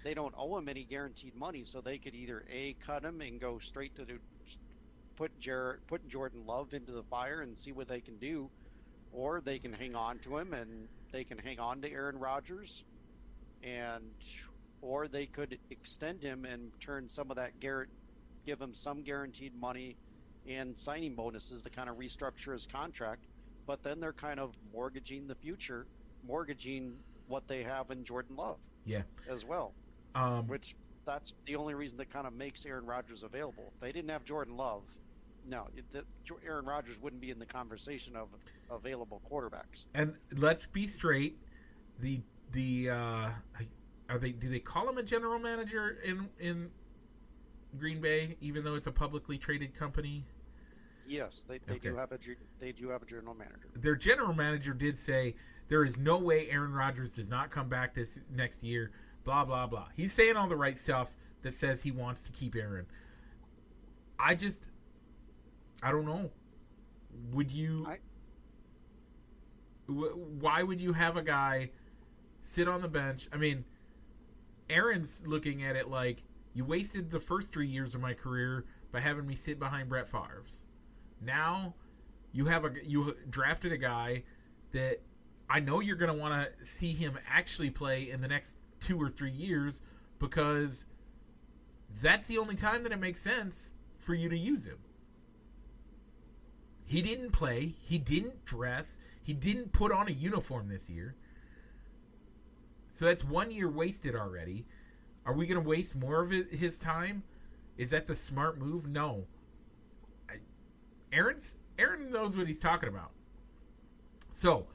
They don't owe him any guaranteed money, so they could either a cut him and go straight to the, put Jared put Jordan Love into the fire and see what they can do, or they can hang on to him and they can hang on to Aaron Rodgers, and or they could extend him and turn some of that Garrett, give him some guaranteed money and signing bonuses to kind of restructure his contract but then they're kind of mortgaging the future, mortgaging what they have in Jordan Love Yeah. as well, Um, which that's the only reason that kind of makes Aaron Rodgers available. If they didn't have Jordan Love, no, the, Aaron Rodgers wouldn't be in the conversation of available quarterbacks. and let's be straight the the uh are they do they call him a general manager in in green bay even though it's a publicly traded company Yes, they, they do have a they do have a general manager. their general manager did say there is no way aaron rodgers does not come back this next year blah blah blah he's saying all the right stuff that says he wants to keep aaron i just i don't know would you I- wh- why would you have a guy sit on the bench? I mean, Aaron's looking at it like you wasted the first three years of my career by having me sit behind Brett Favre's. Now you have a you drafted a guy that I know you're going to want to see him actually play in the next two or three years because that's the only time that it makes sense for you to use him. He didn't play. He didn't dress. He didn't put on a uniform this year. So that's one year wasted already. Are we going to waste more of his time? Is that the smart move? No. I, Aaron's Aaron knows what he's talking about. So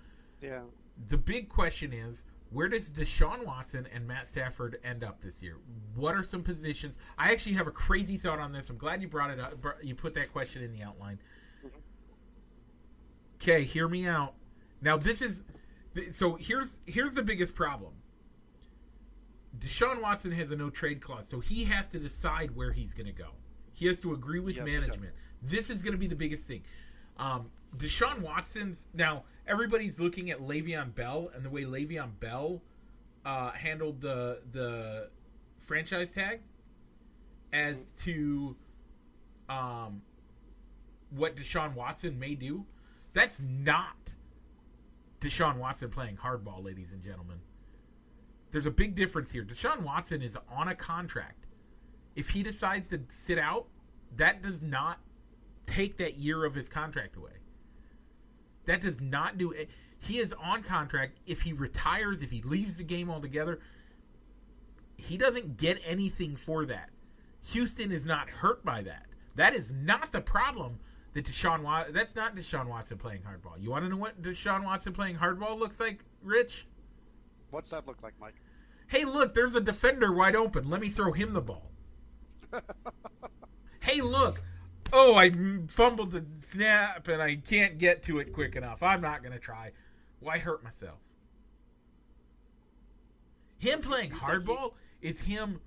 Yeah, the big question is where does Deshaun Watson and Matt Stafford end up this year? What are some positions? I actually have a crazy thought on this. I'm glad you brought it up. You put that question in the outline. Okay, hear me out. Now this is so here's here's the biggest problem. Deshaun Watson has a no trade clause, so he has to decide where he's going to go. He has to agree with does. management. This is going to be the biggest thing. Um, Deshaun Watson's now everybody's looking at Le'Veon Bell and the way Le'Veon Bell uh, handled the the franchise tag as to um, what Deshaun Watson may do. That's not Deshaun Watson playing hardball, ladies and gentlemen. There's a big difference here. Deshaun Watson is on a contract. if he decides to sit out, that does not take that year of his contract away. That does not do it. He is on contract. If he retires, if he leaves the game altogether, he doesn't get anything for that. Houston is not hurt by that. That is not the problem that Deshaun Watson. That's not Deshaun Watson playing hardball. You want to know what Deshaun Watson playing hardball looks like, Rich? What's that look like, Mike? Hey, look, there's a defender wide open. Let me throw him the ball. (laughs) hey, look. Oh, I fumbled the snap and I can't get to it quick enough. I'm not going to try. Why hurt myself? Him playing hardball is him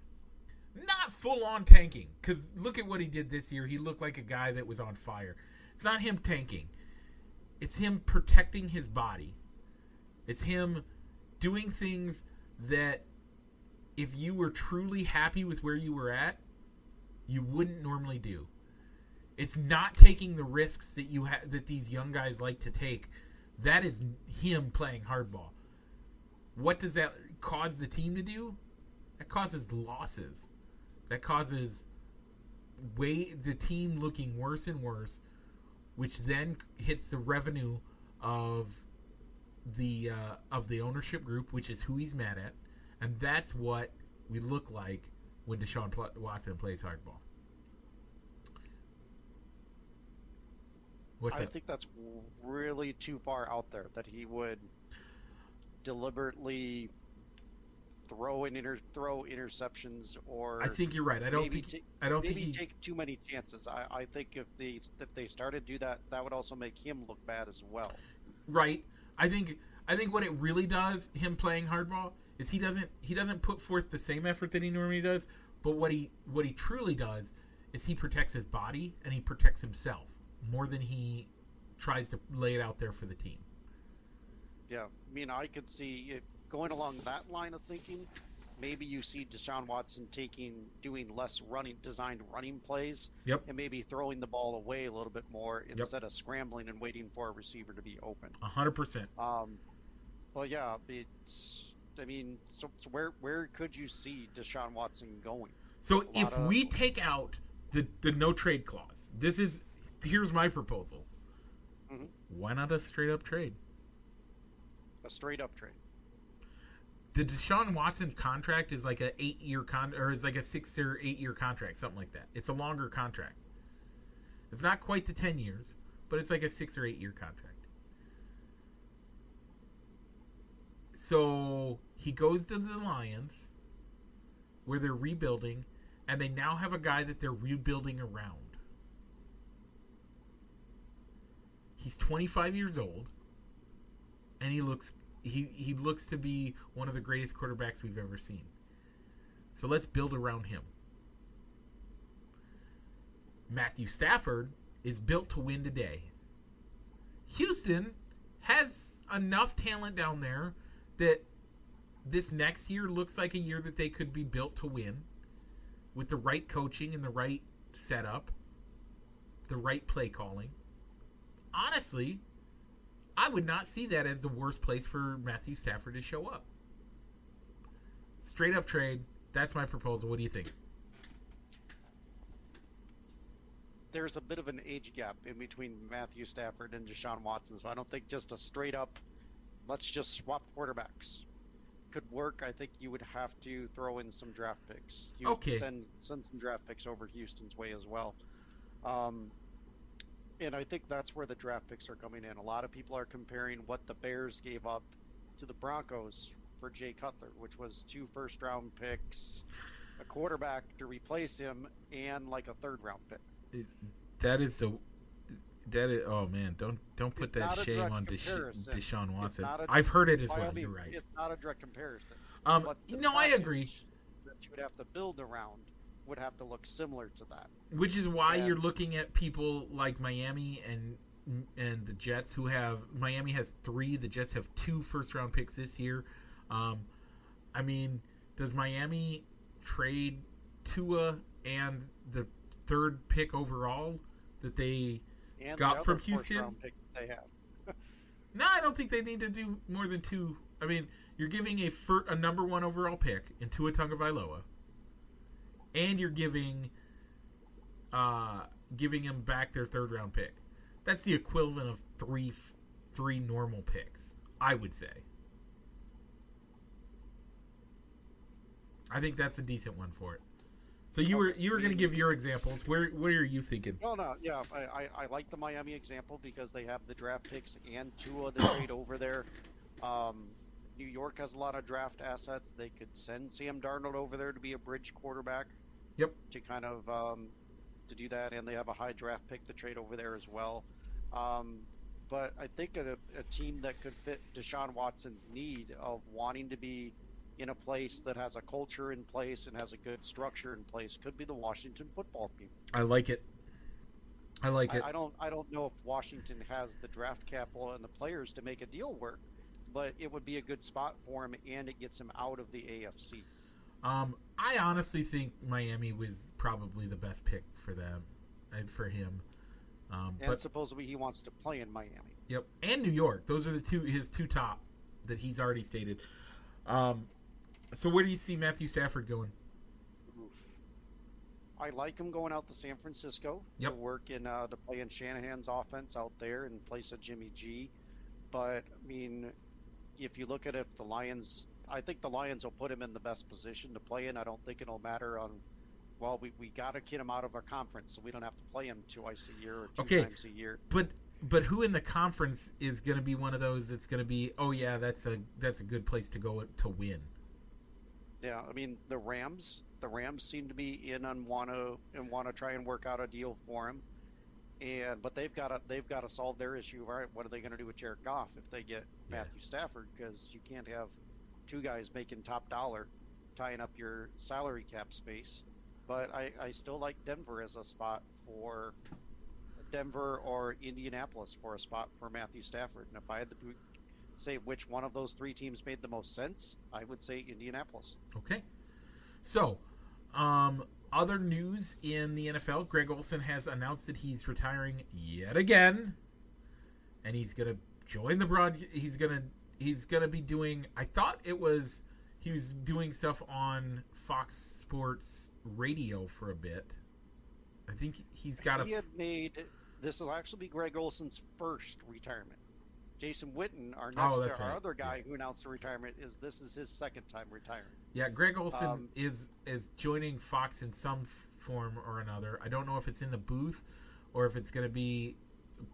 not full on tanking. Because look at what he did this year. He looked like a guy that was on fire. It's not him tanking, it's him protecting his body. It's him doing things that if you were truly happy with where you were at, you wouldn't normally do. It's not taking the risks that you ha- that these young guys like to take. That is him playing hardball. What does that cause the team to do? That causes losses. That causes way the team looking worse and worse, which then hits the revenue of the uh, of the ownership group, which is who he's mad at, and that's what we look like when Deshaun Watson plays hardball. What's I that? think that's really too far out there that he would deliberately throw in inter- throw interceptions or I think you're right. I don't think take, I don't maybe think he... take too many chances. I, I think if they if they started to do that, that would also make him look bad as well. Right. I think I think what it really does, him playing hardball, is he doesn't he doesn't put forth the same effort that he normally does. But what he what he truly does is he protects his body and he protects himself more than he tries to lay it out there for the team. Yeah, I mean, I could see it going along that line of thinking. Maybe you see Deshaun Watson taking, doing less running, designed running plays, yep. and maybe throwing the ball away a little bit more instead yep. of scrambling and waiting for a receiver to be open. A hundred percent. Um, well, yeah, it's. I mean, so, so, where where could you see Deshaun Watson going? So if of, we take out the the no trade clause, this is here's my proposal. Mm-hmm. Why not a straight up trade? A straight up trade. The Deshaun Watson contract is like a eight year con or is like a six or eight year contract, something like that. It's a longer contract. It's not quite the ten years, but it's like a six or eight year contract. So he goes to the Lions, where they're rebuilding, and they now have a guy that they're rebuilding around. He's 25 years old, and he looks he he looks to be one of the greatest quarterbacks we've ever seen. So let's build around him. Matthew Stafford is built to win today. Houston has enough talent down there that this next year looks like a year that they could be built to win with the right coaching and the right setup, the right play calling honestly, I would not see that as the worst place for Matthew Stafford to show up. Straight up trade. That's my proposal. What do you think? There's a bit of an age gap in between Matthew Stafford and Deshaun Watson, so I don't think just a straight up, let's just swap quarterbacks could work. I think you would have to throw in some draft picks. You okay. Send send some draft picks over Houston's way as well. Um, and I think that's where the draft picks are coming in. A lot of people are comparing what the Bears gave up to the Broncos for Jay Cutler, which was two first round picks, a quarterback to replace him, and like a third round pick. That is the that is oh man don't don't put it's that shame on Desha- Deshaun Watson. i I've heard it as well. You're right. It's not a direct comparison. Um, no, I agree. That you would have to build around would have to look similar to that. Which is why and, you're looking at people like Miami and and the Jets who have Miami has three, the Jets have two first round picks this year. Um, I mean, does Miami trade Tua and the third pick overall that they and got the from Houston? they have. (laughs) no, I don't think they need to do more than two. I mean, you're giving a fir- a number one overall pick in Tua Tagovailoa and you're giving uh, giving them back their third round pick. That's the equivalent of three three normal picks, I would say. I think that's a decent one for it. So you were you were going to give your examples. Where what are you thinking? No, no, yeah, I, I, I like the Miami example because they have the draft picks and two of the trade over there. Um, New York has a lot of draft assets. They could send Sam Darnold over there to be a bridge quarterback. Yep. To kind of um, to do that, and they have a high draft pick to trade over there as well. Um, but I think a, a team that could fit Deshaun Watson's need of wanting to be in a place that has a culture in place and has a good structure in place could be the Washington football team. I like it. I like it. I, I don't. I don't know if Washington has the draft capital and the players to make a deal work, but it would be a good spot for him, and it gets him out of the AFC. Um, I honestly think Miami was probably the best pick for them, and for him. Um, and but, supposedly he wants to play in Miami. Yep, and New York. Those are the two his two top that he's already stated. Um, so where do you see Matthew Stafford going? I like him going out to San Francisco yep. to work in uh, to play in Shanahan's offense out there in place of Jimmy G. But I mean, if you look at if the Lions, I think the Lions will put him in the best position to play in. I don't think it'll matter on. Well, we, we got to get him out of our conference, so we don't have to play him twice a year or two okay. times a year. But but who in the conference is going to be one of those that's going to be? Oh yeah, that's a that's a good place to go to win. Yeah, I mean the Rams. The Rams seem to be in and want to and want to try and work out a deal for him, and but they've got to they've got to solve their issue. All right, what are they going to do with Jared Goff if they get yeah. Matthew Stafford? Because you can't have two guys making top dollar, tying up your salary cap space. But I, I still like Denver as a spot for Denver or Indianapolis for a spot for Matthew Stafford. And if I had to say which one of those three teams made the most sense, I would say Indianapolis. Okay. So, um, other news in the NFL Greg Olsen has announced that he's retiring yet again. And he's going to join the broad. He's going to. He's gonna be doing. I thought it was he was doing stuff on Fox Sports Radio for a bit. I think he's got a. He had made this will actually be Greg Olsen's first retirement. Jason Witten, our oh, next, oh, our right. other guy yeah. who announced the retirement, is this is his second time retiring. Yeah, Greg Olsen um, is is joining Fox in some form or another. I don't know if it's in the booth or if it's going to be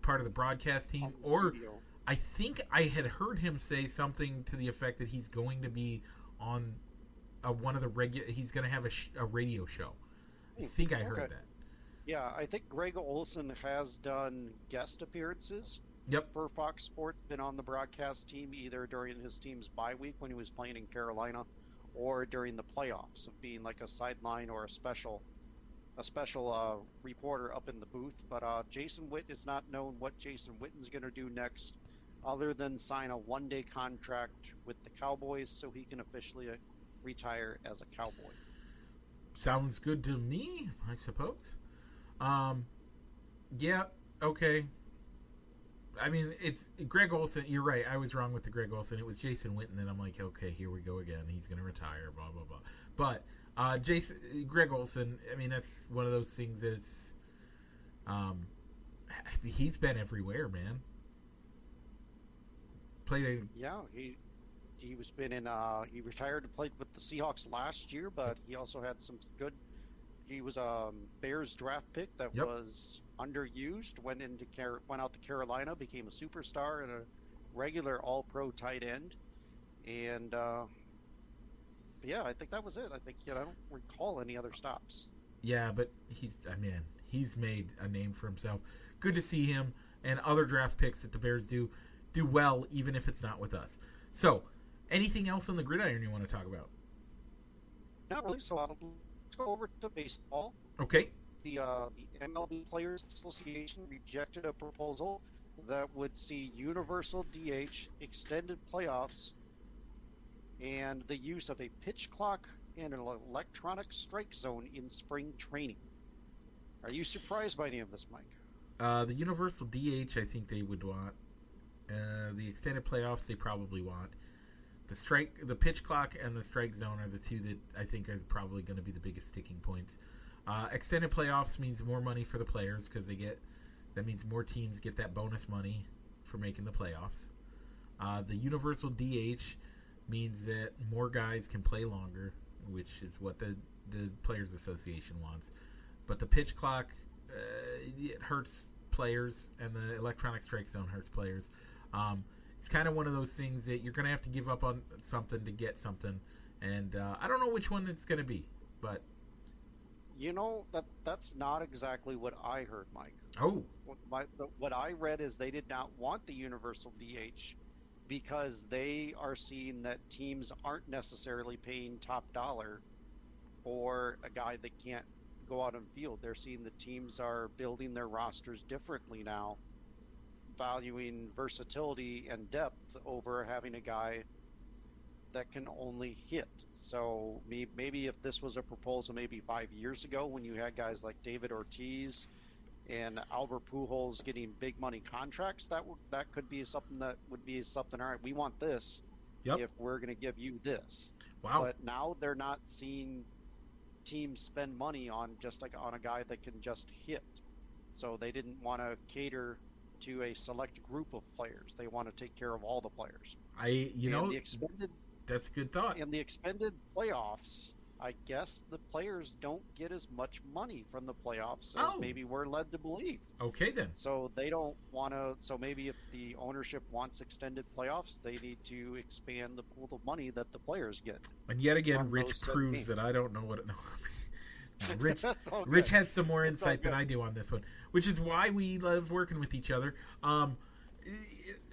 part of the broadcast team or video. I think I had heard him say something to the effect that he's going to be on a, one of the regular. He's going to have a, sh- a radio show. I think I heard okay. that. Yeah, I think Greg Olsen has done guest appearances Yep. for Fox Sports, been on the broadcast team either during his team's bye week when he was playing in Carolina, or during the playoffs of being like a sideline or a special, a special uh, reporter up in the booth. But uh, Jason Witten is not known what Jason Witten's going to do next, other than sign a one-day contract with the Cowboys so he can officially uh, retire as a Cowboy. Sounds good to me, I suppose. Um, yeah, okay. I mean, it's Greg Olsen. You're right. I was wrong with the Greg Olsen. It was Jason Witten, and I'm like, okay, here we go again. He's going to retire. Blah blah blah. But uh, Jason, Greg Olsen, I mean, that's one of those things that it's. Um, he's been everywhere, man. Played a yeah. He he was been in. Uh, he retired and played with the Seahawks last year, but he also had some good. He was a um, Bears draft pick that Yep. was underused. Went into Car- went out to Carolina, became a superstar and a regular All Pro tight end, and uh, yeah, I think that was it. I think you know, I don't recall any other stops. Yeah, but he's I mean, he's made a name for himself. Good to see him and other draft picks that the Bears do do well, even if it's not with us. So, anything else on the gridiron you want to talk about? Not really. So I'll, let's go over to baseball. Okay. The, uh, the MLB Players Association rejected a proposal that would see universal DH, extended playoffs, and the use of a pitch clock and an electronic strike zone in spring training. Are you surprised by any of this, Mike? Uh, the universal DH, I think they would want. Uh, the extended playoffs, they probably want. the strike, the pitch clock, and the strike zone are the two that I think are probably going to be the biggest sticking points. Uh, extended playoffs means more money for the players because they get that means more teams get that bonus money for making the playoffs. Uh, the universal DH means that more guys can play longer, which is what the the players association wants. But the pitch clock uh, it hurts players, and the electronic strike zone hurts players. Um, it's kind of one of those things that you're going to have to give up on something to get something, and uh, I don't know which one it's going to be, but You know that that's not exactly what I heard, Mike. oh, What, my, the, what I read is they did not want the universal DH because they are seeing that teams aren't necessarily paying top dollar for a guy that can't go out on field. They're seeing the teams are building their rosters differently now, valuing versatility and depth over having a guy that can only hit. So maybe if this was a proposal maybe five years ago when you had guys like David Ortiz and Albert Pujols getting big money contracts, that w- that could be something that would be something. All right, we want this. Yep. If we're going to give you this, wow, but now they're not seeing teams spend money on just like on a guy that can just hit. So they didn't want to cater to a select group of players. They want to take care of all the players. I you and know the expended that's a good thought. in the expended playoffs, I guess the players don't get as much money from the playoffs as Oh. maybe we're led to believe. Okay then. So they don't want to. So maybe if the ownership wants extended playoffs, they need to expand the pool of money that the players get. And yet again, Rich proves that I don't know what it. (laughs) (laughs) Rich, That's all good. Rich has some more insight than. I do on this one, which is why we love working with each other. Um,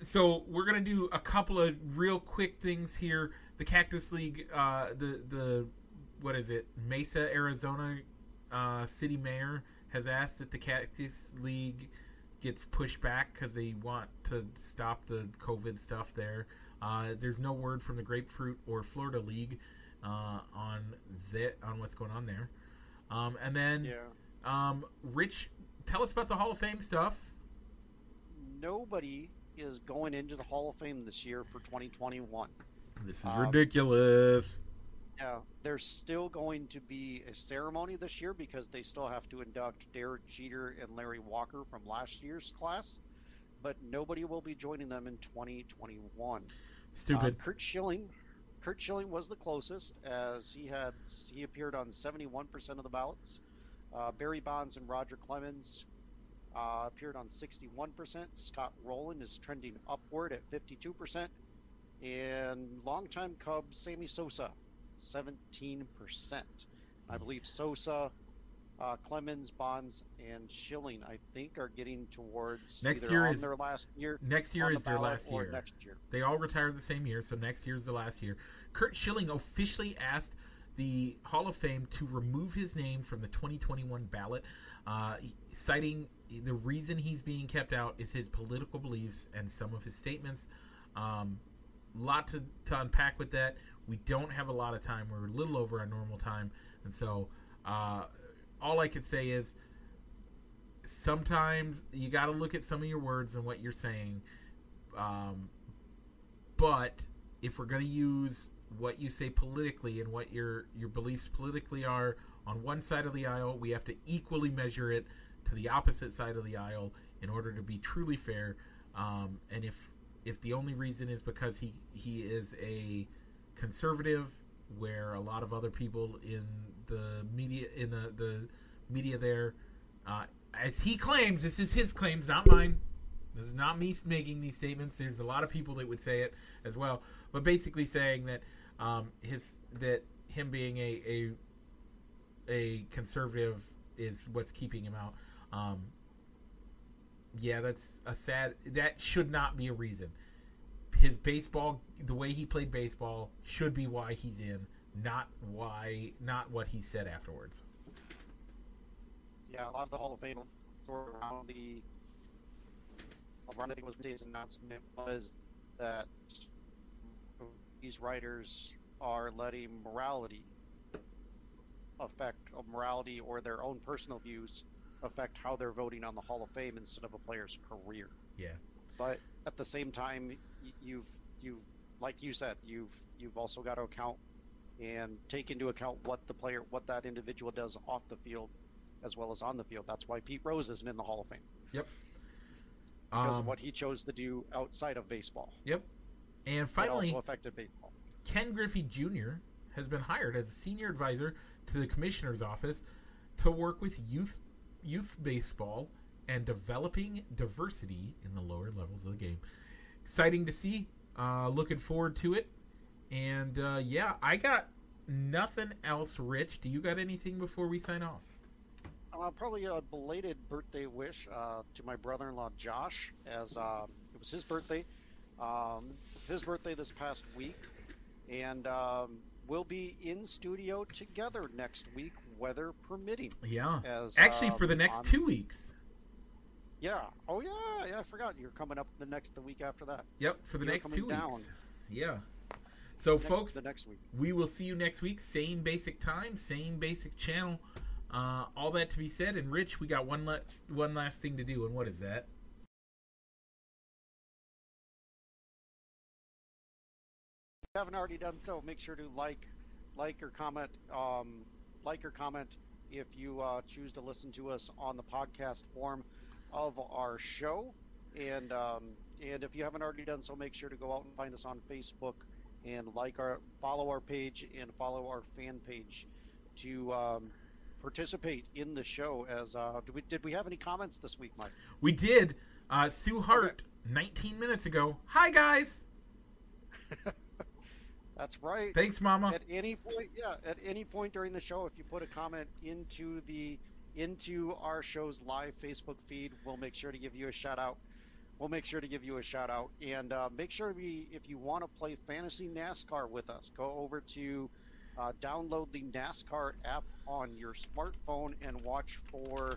so we're gonna do a couple of real quick things here. The Cactus League, uh, the the what is it? Mesa, Arizona, uh, city mayor has asked that the Cactus League gets pushed back because they want to stop the COVID stuff there. Uh, there's no word from the Grapefruit or Florida League uh, on that on what's going on there. Um, and then, Yeah. um, Rich, tell us about the Hall of Fame stuff. Nobody is going into the Hall of Fame this year for 2021. This is Um, ridiculous. Yeah, there's still going to be a ceremony this year because they still have to induct Derek Jeter and Larry Walker from last year's class, but nobody will be joining them in 2021. Stupid. Uh, Curt Schilling, Curt Schilling was the closest as he had he appeared on 71% of the ballots. Uh, Barry Bonds and Roger Clemens uh, appeared on 61%. Scott Rolen is trending upward at 52%, and longtime Cub Sammy Sosa, 17%. I believe Sosa. Uh, Clemens, Bonds, and Schilling, I think, are getting towards Next year on is- their last year. next year the is their last year. Next year. They all retired the same year, so next year is the last year. Curt Schilling officially asked the Hall of Fame to remove his name from the 2021 ballot, uh, citing the reason he's being kept out is his political beliefs and some of his statements. Um, lot to, to unpack with that. We don't have a lot of time. We're a little over our normal time, and so uh, all I could say is sometimes you got to look at some of your words and what you're saying. Um, but if we're going to use what you say politically and what your your beliefs politically are on one side of the aisle, we have to equally measure it to the opposite side of the aisle in order to be truly fair. Um, and if if the only reason is because he he is a conservative, where a lot of other people in the media in the the media there, uh, as he claims, this is his claims, not mine. This is not me making these statements. There's a lot of people that would say it as well, but basically saying that um, his that him being a a a conservative is what's keeping him out. Um, yeah, that's a sad. That should not be a reason. His baseball, the way he played baseball, should be why he's in, not why, not what he said afterwards. Yeah, a lot of the Hall of Fame sort of around the around I think it was announcement was that these writers are letting morality affect morality or their own personal views affect how they're voting on the Hall of Fame instead of a player's career. Yeah. But at the same time, you've you've like you said, you've you've also got to account and take into account what the player, what that individual does off the field, as well as on the field. That's why Pete Rose isn't in the Hall of Fame Yep. because Um, of what he chose to do outside of baseball. Yep. And finally, also affected baseball. Ken Griffey Jr. has been hired as a senior advisor to the commissioner's office to work with youth youth baseball and developing diversity in the lower levels of the game. Exciting to see. Uh, looking forward to it. And uh, yeah, I got nothing else. Rich, do you got anything before we sign off? Uh, probably a belated birthday wish uh, to my brother-in-law Josh, as uh, it was his birthday. Um, his birthday this past week, and um, we'll be in studio together next week, weather permitting. Yeah. As Actually, for the um, next on- two weeks. Yeah. Oh yeah. Yeah. I forgot you're coming up the next the week after that. Yep, for the You're next two down. weeks. Yeah. So, Next- folks, the next week. We will see you next week. Same basic time, same basic channel. Uh, all that to be said. And Rich, we got one last one last thing to do, and what is that? If you haven't already done so, make sure to like, like or comment, um, like or comment if you uh, choose to listen to us on the podcast form of our show, and um, and if you haven't already done so, make sure to go out and find us on Facebook and like our, follow our page and follow our fan page to um, participate in the show. As uh, did we did we have any comments this week, Mike? We did. Uh, Sue Hart, 19 minutes ago. Hi guys. (laughs) That's right. Thanks, Mama. at any point yeah at any point during the show if you put a comment into the into our show's live facebook feed we'll make sure to give you a shout out we'll make sure to give you a shout out and uh, make sure we if you want to play fantasy nascar with us go over to uh, download the nascar app on your smartphone and watch for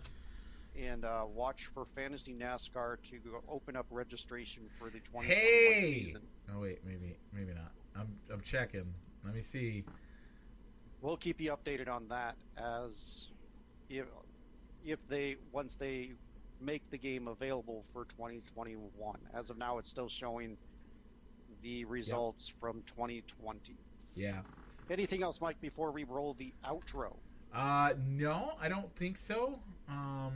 and uh, watch for fantasy nascar to open up registration for the 2021 Hey. season Oh wait, maybe maybe not. I'm I'm checking. Let me see. we'll keep you updated on that as if if they once they make the game available for 2021 as of now it's still showing the results from 2020 Yeah. anything else mike before we roll the outro? Uh, no, I don't think so. Um,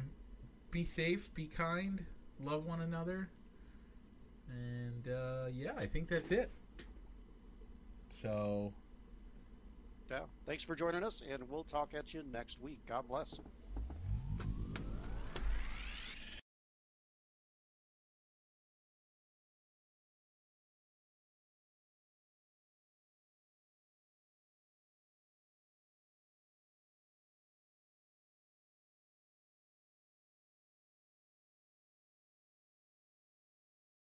be safe, be kind, love one another, and uh, yeah, I think that's it. So, yeah thanks for joining us and we'll talk at you next week. God bless